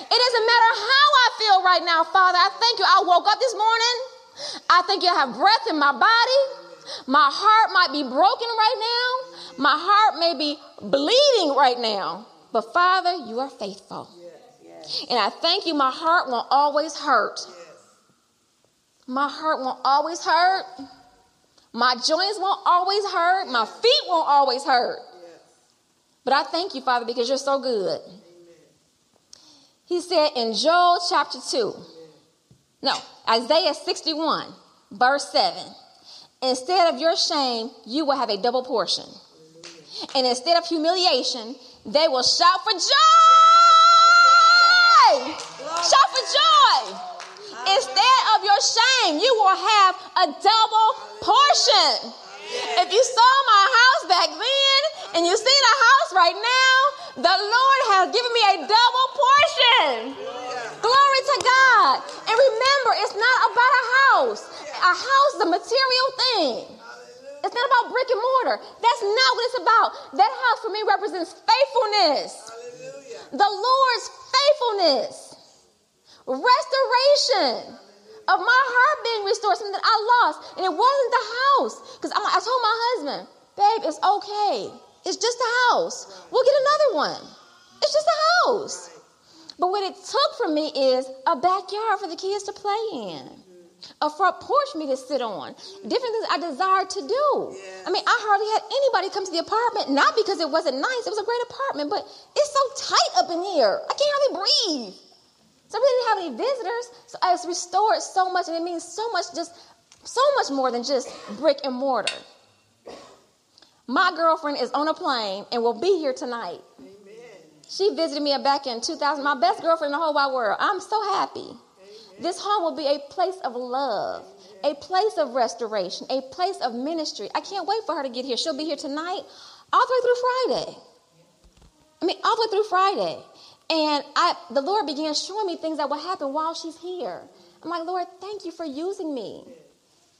It doesn't matter how I feel right now, Father. I thank you. I woke up this morning. I think you I have breath in my body. My heart might be broken right now. My heart may be bleeding right now. But Father, you are faithful. And I thank you, my heart won't always hurt. My heart won't always hurt. My joints won't always hurt. My feet won't always hurt. But I thank you, Father, because you're so good. He said in Joel chapter 2, no, Isaiah 61, verse 7, instead of your shame, you will have a double portion. And instead of humiliation, they will shout for joy. Shout for joy. Instead of your shame, you will have a double portion. If you saw my house back then and you see the house right now, the Lord has given me a double portion. Glory to God. And remember, it's not about a house. A house is a material thing. It's not about brick and mortar. That's not what it's about. That house for me represents faithfulness. The Lord's faithfulness restoration of my heart being restored, something that I lost. And it wasn't the house. Because I told my husband, babe, it's okay. It's just a house. We'll get another one. It's just a house. But what it took from me is a backyard for the kids to play in, a front porch for me to sit on, different things I desired to do. I mean, I hardly had anybody come to the apartment, not because it wasn't nice, it was a great apartment, but it's so tight up in here. I can't hardly breathe. So we didn't have any visitors. So it's restored so much, and it means so much, just so much more than just brick and mortar. My girlfriend is on a plane and will be here tonight. Amen. She visited me back in 2000. My best girlfriend in the whole wide world. I'm so happy. Amen. This home will be a place of love, Amen. a place of restoration, a place of ministry. I can't wait for her to get here. She'll be here tonight, all the way through Friday. I mean, all the way through Friday. And I, the Lord began showing me things that would happen while she's here. I'm like, Lord, thank you for using me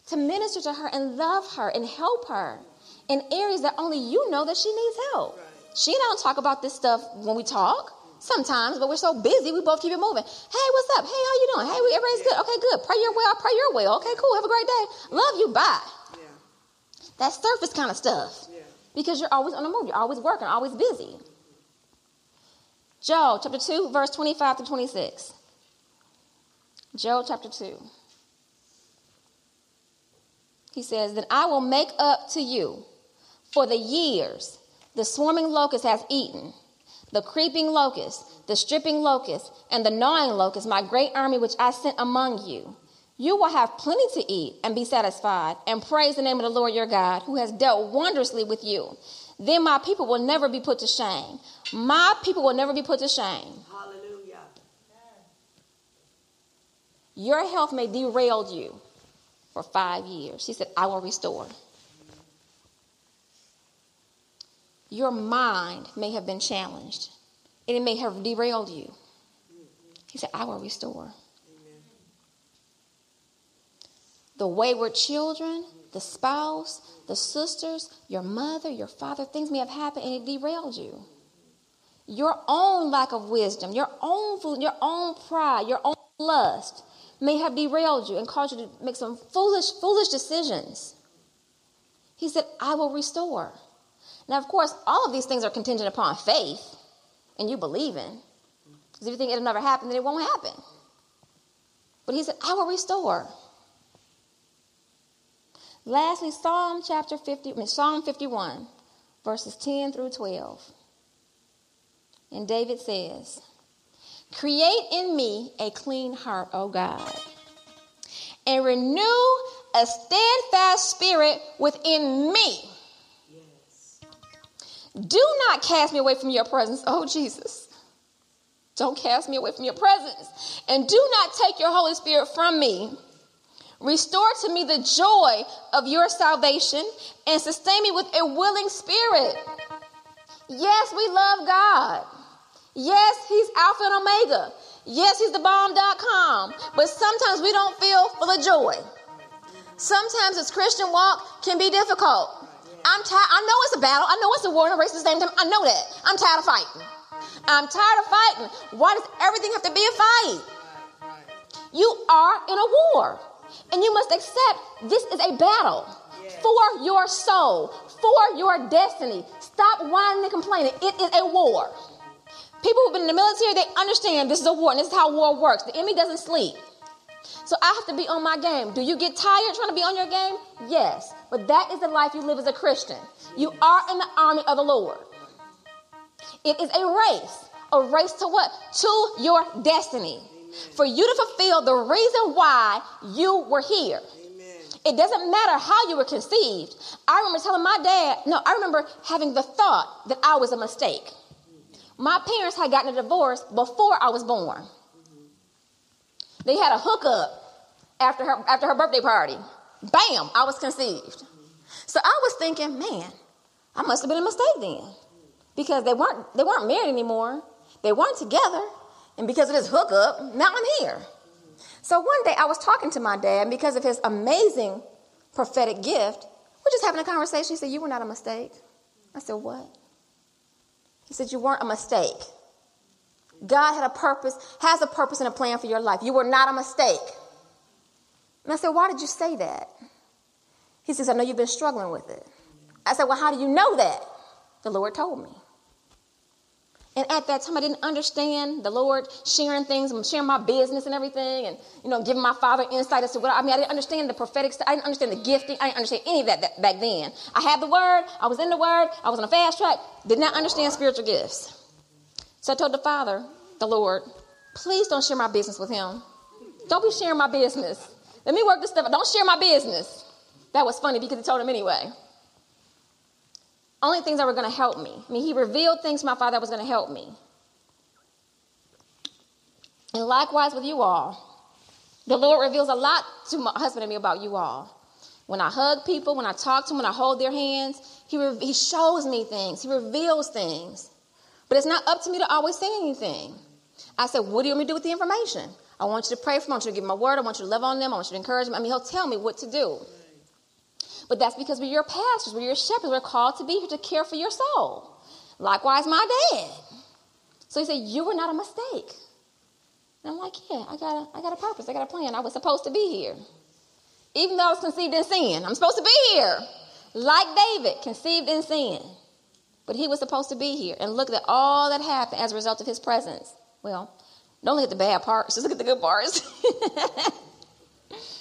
to minister to her and love her and help her in areas that only you know that she needs help. She and I don't talk about this stuff when we talk sometimes, but we're so busy, we both keep it moving. Hey, what's up? Hey, how you doing? Hey, everybody's good. Okay, good. Pray your well. Pray your well. Okay, cool. Have a great day. Love you. Bye. Yeah. That surface kind of stuff. Yeah. Because you're always on the move. You're always working, always busy. Joel chapter 2, verse 25 to 26. Joel chapter 2. He says, Then I will make up to you for the years the swarming locust has eaten, the creeping locust, the stripping locust, and the gnawing locust, my great army which I sent among you. You will have plenty to eat and be satisfied, and praise the name of the Lord your God, who has dealt wondrously with you. Then my people will never be put to shame. My people will never be put to shame. Hallelujah. Your health may derail you for five years. He said, I will restore. Your mind may have been challenged, and it may have derailed you. He said, I will restore. The wayward children, the spouse, the sisters, your mother, your father, things may have happened and it derailed you. Your own lack of wisdom, your own food, your own pride, your own lust may have derailed you and caused you to make some foolish, foolish decisions. He said, I will restore. Now, of course, all of these things are contingent upon faith and you believing. Because if you think it'll never happen, then it won't happen. But he said, I will restore. Lastly, Psalm chapter 50, I mean, Psalm 51, verses 10 through 12. And David says, Create in me a clean heart, O God, and renew a steadfast spirit within me. Do not cast me away from your presence, oh Jesus. Don't cast me away from your presence. And do not take your Holy Spirit from me. Restore to me the joy of your salvation and sustain me with a willing spirit. Yes, we love God. Yes, He's Alpha and Omega. Yes, He's the bomb.com. But sometimes we don't feel full of joy. Sometimes this Christian walk can be difficult. I'm tired. I know it's a battle. I know it's a war and a race at the same time. I know that. I'm tired of fighting. I'm tired of fighting. Why does everything have to be a fight? You are in a war. And you must accept this is a battle for your soul, for your destiny. Stop whining and complaining. It is a war. People who've been in the military, they understand this is a war, and this is how war works. The enemy doesn't sleep. So I have to be on my game. Do you get tired trying to be on your game? Yes. But that is the life you live as a Christian. You are in the army of the Lord. It is a race. A race to what? To your destiny. For you to fulfill the reason why you were here. It doesn't matter how you were conceived. I remember telling my dad, no, I remember having the thought that I was a mistake. My parents had gotten a divorce before I was born. They had a hookup after her after her birthday party. Bam, I was conceived. So I was thinking, man, I must have been a mistake then. Because they weren't they weren't married anymore. They weren't together. And because of this hookup, now I'm here. So one day I was talking to my dad, and because of his amazing prophetic gift, we're just having a conversation. He said, You were not a mistake. I said, What? He said, You weren't a mistake. God had a purpose, has a purpose and a plan for your life. You were not a mistake. And I said, Why did you say that? He says, I know you've been struggling with it. I said, Well, how do you know that? The Lord told me. And at that time, I didn't understand the Lord sharing things, I'm sharing my business and everything, and you know, giving my father insight as to what I mean. I didn't understand the prophetic. I didn't understand the gifting. I didn't understand any of that, that back then. I had the word. I was in the word. I was on a fast track. Did not understand spiritual gifts. So I told the father, the Lord, please don't share my business with him. Don't be sharing my business. Let me work this stuff. Don't share my business. That was funny because he told him anyway only things that were going to help me. I mean, he revealed things to my father that was going to help me. And likewise with you all. The Lord reveals a lot to my husband and me about you all. When I hug people, when I talk to them, when I hold their hands, he, re- he shows me things. He reveals things. But it's not up to me to always say anything. I said, What do you want me to do with the information? I want you to pray for them. I want you to give them a word. I want you to love on them. I want you to encourage them. I mean, he'll tell me what to do. But that's because we're your pastors, we're your shepherds. We're called to be here to care for your soul. Likewise, my dad. So he said, You were not a mistake. And I'm like, Yeah, I got, a, I got a purpose. I got a plan. I was supposed to be here. Even though I was conceived in sin, I'm supposed to be here. Like David, conceived in sin. But he was supposed to be here. And look at all that happened as a result of his presence. Well, don't look at the bad parts, just look at the good parts.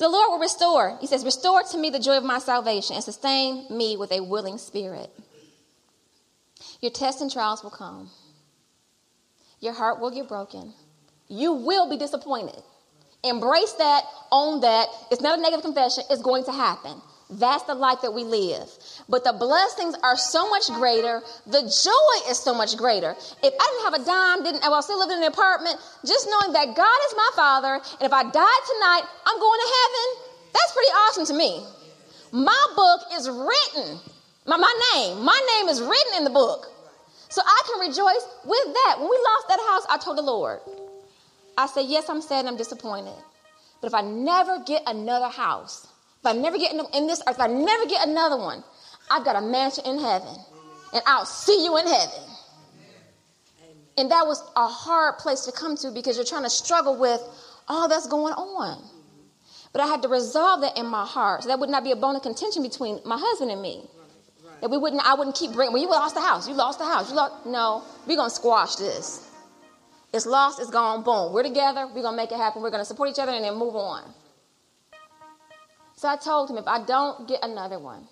So the Lord will restore. He says, Restore to me the joy of my salvation and sustain me with a willing spirit. Your tests and trials will come. Your heart will get broken. You will be disappointed. Embrace that, own that. It's not a negative confession, it's going to happen. That's the life that we live. But the blessings are so much greater. The joy is so much greater. If I didn't have a dime, didn't I was still living in an apartment, just knowing that God is my father, and if I die tonight, I'm going to heaven, that's pretty awesome to me. My book is written. My, my name, my name is written in the book. So I can rejoice with that. When we lost that house, I told the Lord, I said, Yes, I'm sad and I'm disappointed. But if I never get another house, if I never get in this earth, if I never get another one, I've got a mansion in heaven. And I'll see you in heaven. And that was a hard place to come to because you're trying to struggle with all that's going on. But I had to resolve that in my heart. So that would not be a bone of contention between my husband and me. That we wouldn't, I wouldn't keep bringing, well, you lost the house, you lost the house, you lost, no, we're going to squash this. It's lost, it's gone, boom. We're together, we're going to make it happen, we're going to support each other and then move on. So I told him, if I don't get another one,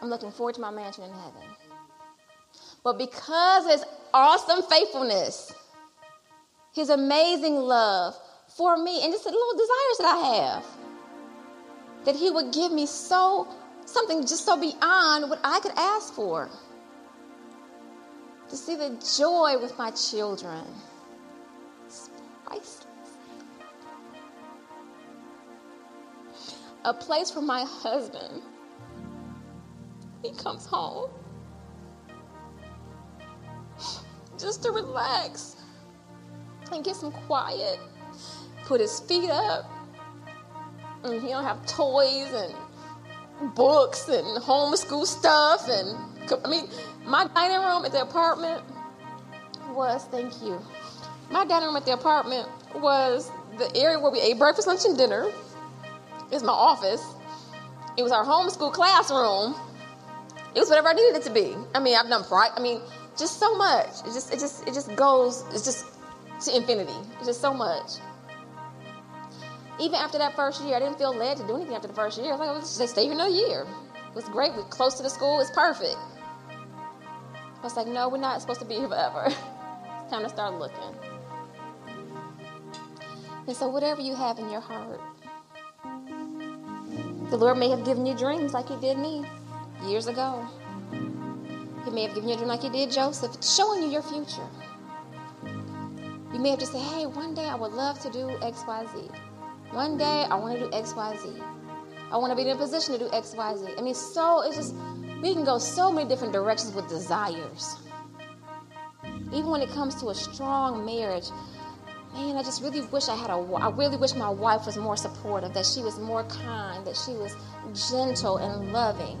I'm looking forward to my mansion in heaven. But because of his awesome faithfulness, his amazing love for me, and just the little desires that I have, that he would give me so something just so beyond what I could ask for. To see the joy with my children. A place for my husband. He comes home just to relax and get some quiet, put his feet up, and he don't have toys and books and homeschool stuff. And I mean, my dining room at the apartment was, thank you. My dining room at the apartment was the area where we ate breakfast, lunch, and dinner. It's my office. It was our homeschool classroom. It was whatever I needed it to be. I mean, I've done pride. I mean, just so much. It just, it just, it just goes. It's just to infinity. It's just so much. Even after that first year, I didn't feel led to do anything after the first year. I was like, let's just stay here another year. It was great. We're close to the school. It's perfect. I was like, no, we're not supposed to be here forever. it's time to start looking. And so, whatever you have in your heart, the Lord may have given you dreams like He did me years ago. He may have given you a dream like He did Joseph, It's showing you your future. You may have just said, hey, one day I would love to do X, Y, Z. One day I want to do X, Y, Z. I want to be in a position to do XYZ. I mean, so it's just, we can go so many different directions with desires. Even when it comes to a strong marriage, man, I just really wish I had a, I really wish my wife was more supportive, that she was more kind, that she was gentle and loving.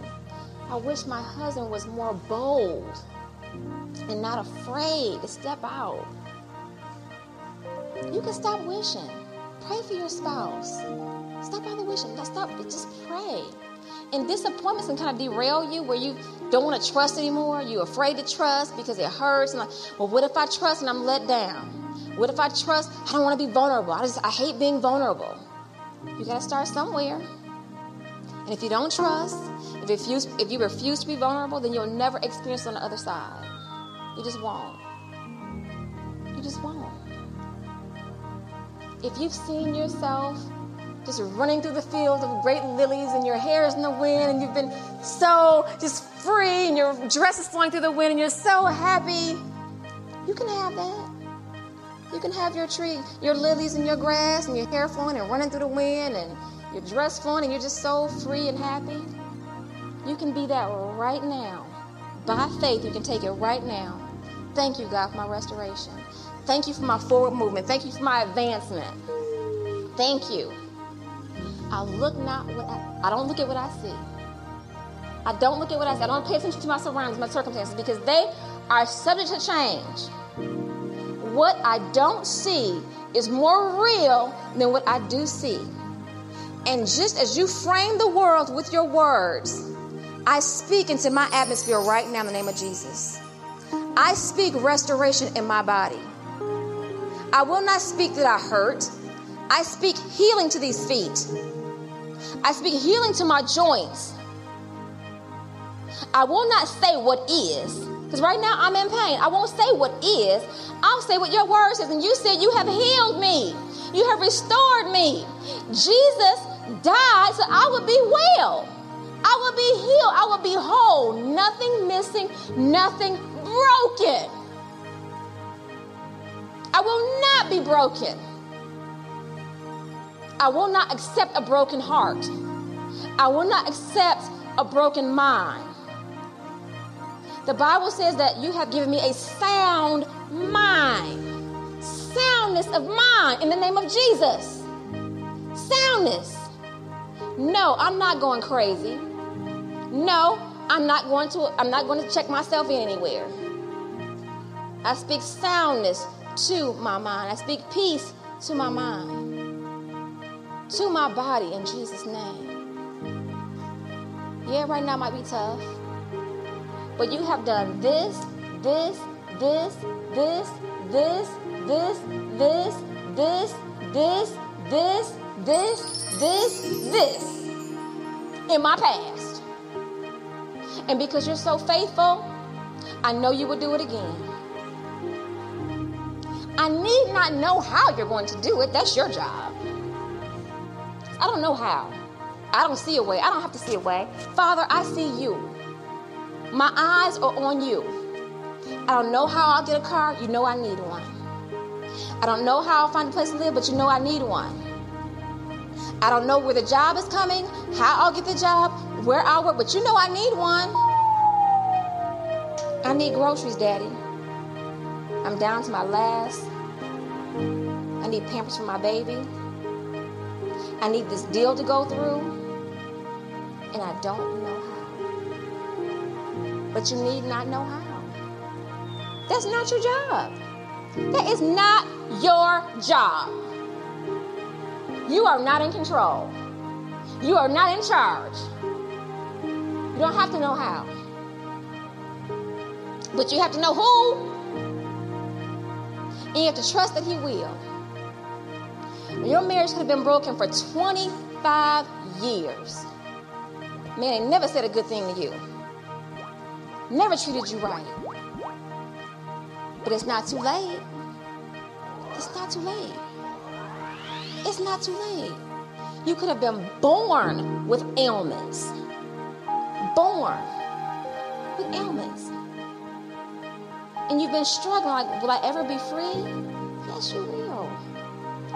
I wish my husband was more bold and not afraid to step out. You can stop wishing. Pray for your spouse. Stop all the wishing. Stop. Just pray. And disappointments can kind of derail you where you don't want to trust anymore. You're afraid to trust because it hurts. And like, well, what if I trust and I'm let down? What if I trust? I don't want to be vulnerable. I just I hate being vulnerable. You got to start somewhere. And if you don't trust, if you, refuse, if you refuse to be vulnerable, then you'll never experience on the other side. You just won't. You just won't if you've seen yourself just running through the fields of great lilies and your hair is in the wind and you've been so just free and your dress is flying through the wind and you're so happy, you can have that. You can have your tree, your lilies and your grass and your hair flowing and running through the wind and your dress flowing and you're just so free and happy. You can be that right now. By faith, you can take it right now. Thank you, God, for my restoration. Thank you for my forward movement. Thank you for my advancement. Thank you. I look not what I, I don't look at what I see. I don't look at what I see. I don't pay attention to my surroundings, my circumstances, because they are subject to change. What I don't see is more real than what I do see. And just as you frame the world with your words, I speak into my atmosphere right now in the name of Jesus. I speak restoration in my body. I will not speak that I hurt. I speak healing to these feet. I speak healing to my joints. I will not say what is, because right now I'm in pain. I won't say what is. I'll say what your word says. And you said you have healed me, you have restored me. Jesus died so I would be well. I would be healed. I would be whole. Nothing missing, nothing broken. I will not be broken. I will not accept a broken heart. I will not accept a broken mind. The Bible says that you have given me a sound mind. Soundness of mind in the name of Jesus. Soundness. No, I'm not going crazy. No, I'm not going to I'm not going to check myself in anywhere. I speak soundness to my mind. I speak peace to my mind, to my body in Jesus' name. Yeah, right now might be tough, but you have done this, this, this, this, this, this, this, this, this, this, this, this, this in my past. And because you're so faithful, I know you will do it again. I need not know how you're going to do it. That's your job. I don't know how. I don't see a way. I don't have to see a way. Father, I see you. My eyes are on you. I don't know how I'll get a car. You know I need one. I don't know how I'll find a place to live, but you know I need one. I don't know where the job is coming, how I'll get the job, where I'll work, but you know I need one. I need groceries, Daddy. I'm down to my last. I need pampers for my baby. I need this deal to go through. And I don't know how. But you need not know how. That's not your job. That is not your job. You are not in control. You are not in charge. You don't have to know how. But you have to know who. And you have to trust that He will. Your marriage could have been broken for 25 years. Man, they never said a good thing to you. Never treated you right. But it's not too late. It's not too late. It's not too late. You could have been born with ailments. Born with ailments. And you've been struggling like, will I ever be free? Yes, you will.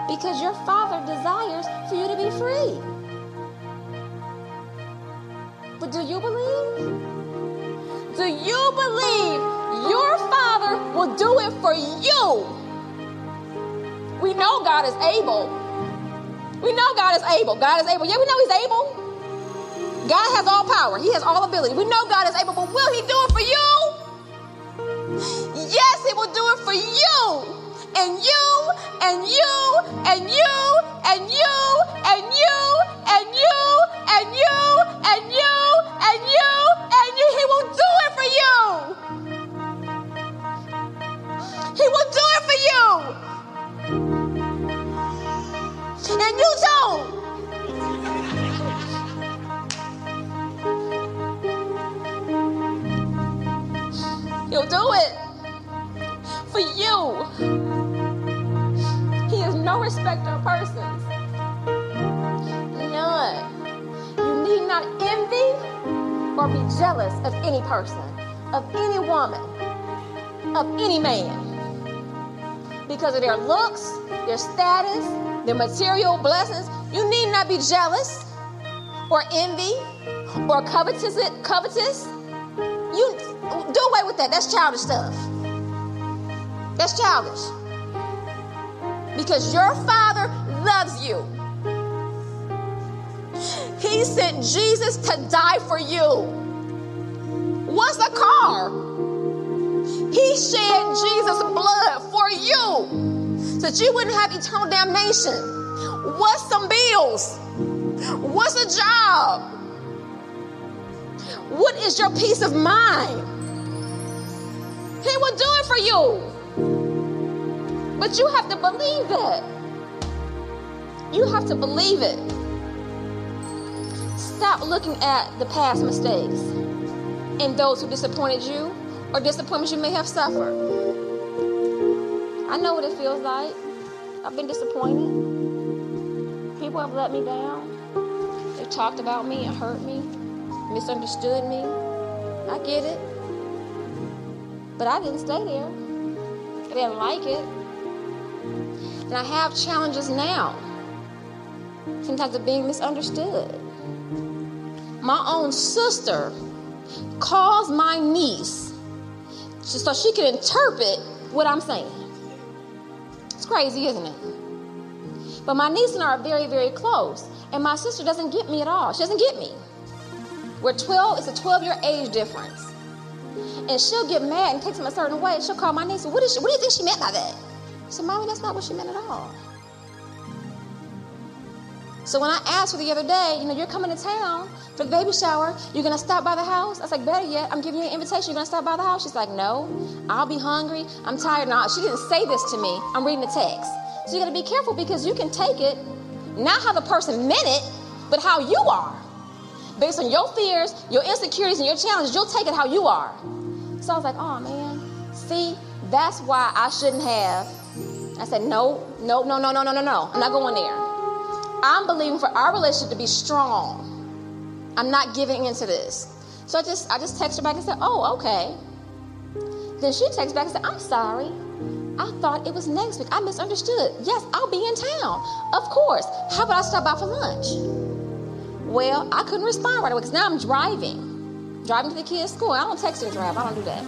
Because your father desires for you to be free. But do you believe? Do you believe your father will do it for you? We know God is able. We know God is able. God is able. Yeah, we know He's able. God has all power, He has all ability. We know God is able, but will He do it for you? Yes, He will do it for you. And you, and you, and you, and you, and you, and you, and you, and you, and you, and you. He will do it for you. He will do it for you. And you don't. He'll do it for you. No respect of persons. None. You need not envy or be jealous of any person, of any woman, of any man. Because of their looks, their status, their material blessings, you need not be jealous or envy or covetous. covetous. You do away with that. That's childish stuff. That's childish. Because your father loves you. He sent Jesus to die for you. What's a car? He shed Jesus' blood for you so that you wouldn't have eternal damnation. What's some bills? What's a job? What is your peace of mind? He will do it for you. But you have to believe it. You have to believe it. Stop looking at the past mistakes and those who disappointed you or disappointments you may have suffered. I know what it feels like. I've been disappointed. People have let me down. They've talked about me and hurt me, misunderstood me. I get it. But I didn't stay there. I didn't like it. And I have challenges now. Sometimes of being misunderstood. My own sister calls my niece so she can interpret what I'm saying. It's crazy, isn't it? But my niece and I are very, very close. And my sister doesn't get me at all. She doesn't get me. We're 12, it's a 12 year age difference. And she'll get mad and takes him a certain way. She'll call my niece, what, is she, what do you think she meant by that? Said, Mommy, that's not what she meant at all. So when I asked her the other day, you know, you're coming to town for the baby shower, you're gonna stop by the house? I was like, better yet, I'm giving you an invitation, you're gonna stop by the house? She's like, no, I'll be hungry, I'm tired. Now, she didn't say this to me, I'm reading the text. So you gotta be careful because you can take it, not how the person meant it, but how you are. Based on your fears, your insecurities, and your challenges, you'll take it how you are. So I was like, oh man, see, that's why I shouldn't have. I said, no, no, no, no, no, no, no, no. I'm not going there. I'm believing for our relationship to be strong. I'm not giving into this. So I just I just texted her back and said, Oh, okay. Then she texted back and said, I'm sorry. I thought it was next week. I misunderstood. Yes, I'll be in town. Of course. How about I stop by for lunch? Well, I couldn't respond right away because now I'm driving. Driving to the kids' school. I don't text and drive. I don't do that.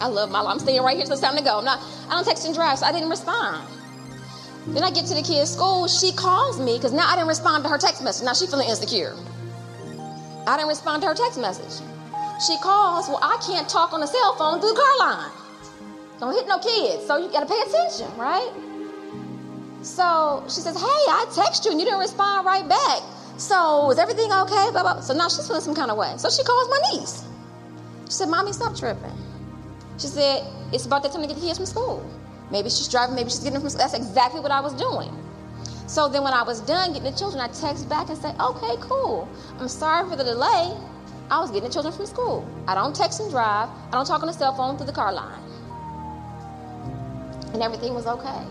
I love my life. I'm staying right here, till it's time to go. I'm not, I don't text and drive, so I didn't respond. Then I get to the kid's school, she calls me because now I didn't respond to her text message. Now she feeling insecure. I didn't respond to her text message. She calls, well, I can't talk on the cell phone through the car line. Don't hit no kids. So you got to pay attention, right? So she says, Hey, I text you and you didn't respond right back. So is everything okay? Blah, blah. So now she's feeling some kind of way. So she calls my niece. She said, Mommy, stop tripping. She said, It's about that time to get the kids from school. Maybe she's driving, maybe she's getting them from school. That's exactly what I was doing. So then when I was done getting the children, I text back and say, Okay, cool. I'm sorry for the delay. I was getting the children from school. I don't text and drive. I don't talk on the cell phone through the car line. And everything was okay.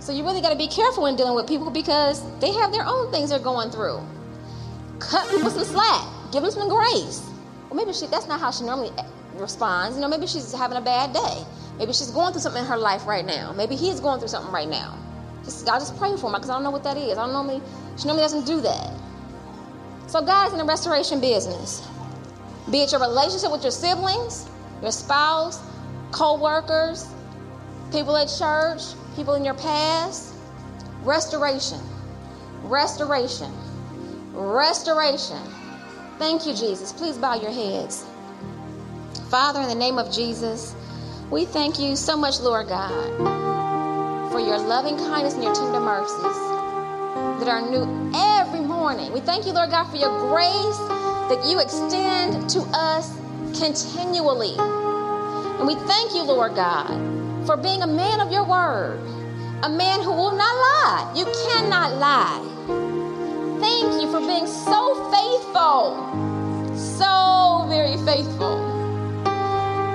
So you really got to be careful when dealing with people because they have their own things they're going through. Cut people some slack. Give them some grace. Well, maybe she, that's not how she normally responds. You know, maybe she's having a bad day. Maybe she's going through something in her life right now. Maybe he's going through something right now. Just I just pray for him because I don't know what that is. I don't normally she normally doesn't do that. So God is in the restoration business. Be it your relationship with your siblings, your spouse, co-workers, people at church, people in your past. Restoration. Restoration. Restoration. Thank you, Jesus. Please bow your heads. Father, in the name of Jesus, we thank you so much, Lord God, for your loving kindness and your tender mercies that are new every morning. We thank you, Lord God, for your grace that you extend to us continually. And we thank you, Lord God, for being a man of your word, a man who will not lie. You cannot lie. Thank you for being so faithful, so very faithful.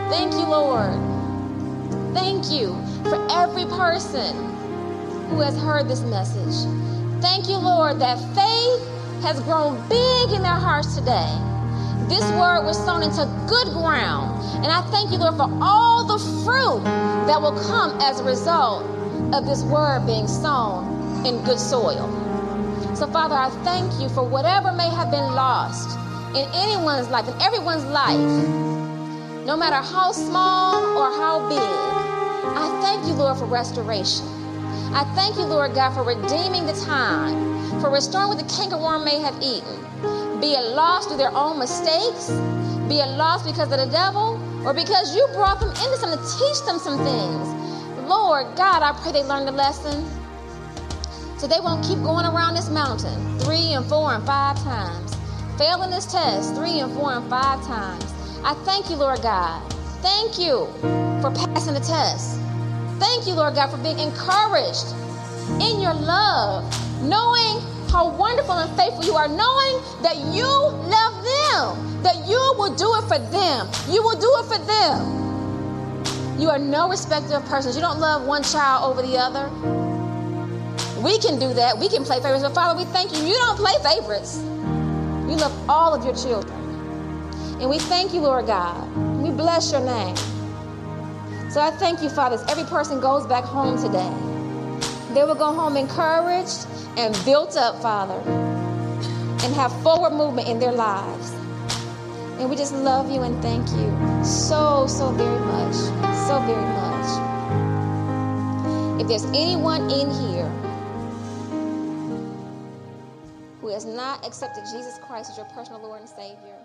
Thank you, Lord. Thank you for every person who has heard this message. Thank you, Lord, that faith has grown big in their hearts today. This word was sown into good ground and I thank you, Lord, for all the fruit that will come as a result of this word being sown in good soil. So, Father, I thank you for whatever may have been lost in anyone's life, in everyone's life, no matter how small or how big. I thank you, Lord, for restoration. I thank you, Lord God, for redeeming the time, for restoring what the cankerworm may have eaten, be it lost through their own mistakes, be it lost because of the devil, or because you brought them into something to teach them some things. Lord God, I pray they learn the lesson so they won't keep going around this mountain three and four and five times, failing this test three and four and five times. I thank you, Lord God. Thank you for passing the test. Thank you, Lord God, for being encouraged in your love, knowing how wonderful and faithful you are, knowing that you love them, that you will do it for them. You will do it for them. You are no respecter of persons. You don't love one child over the other. We can do that. We can play favorites. But Father, we thank you. You don't play favorites. You love all of your children. And we thank you, Lord God. We bless your name. So I thank you, Father, as every person goes back home today. They will go home encouraged and built up, Father, and have forward movement in their lives. And we just love you and thank you so, so very much. So very much. If there's anyone in here who has not accepted Jesus Christ as your personal Lord and Savior,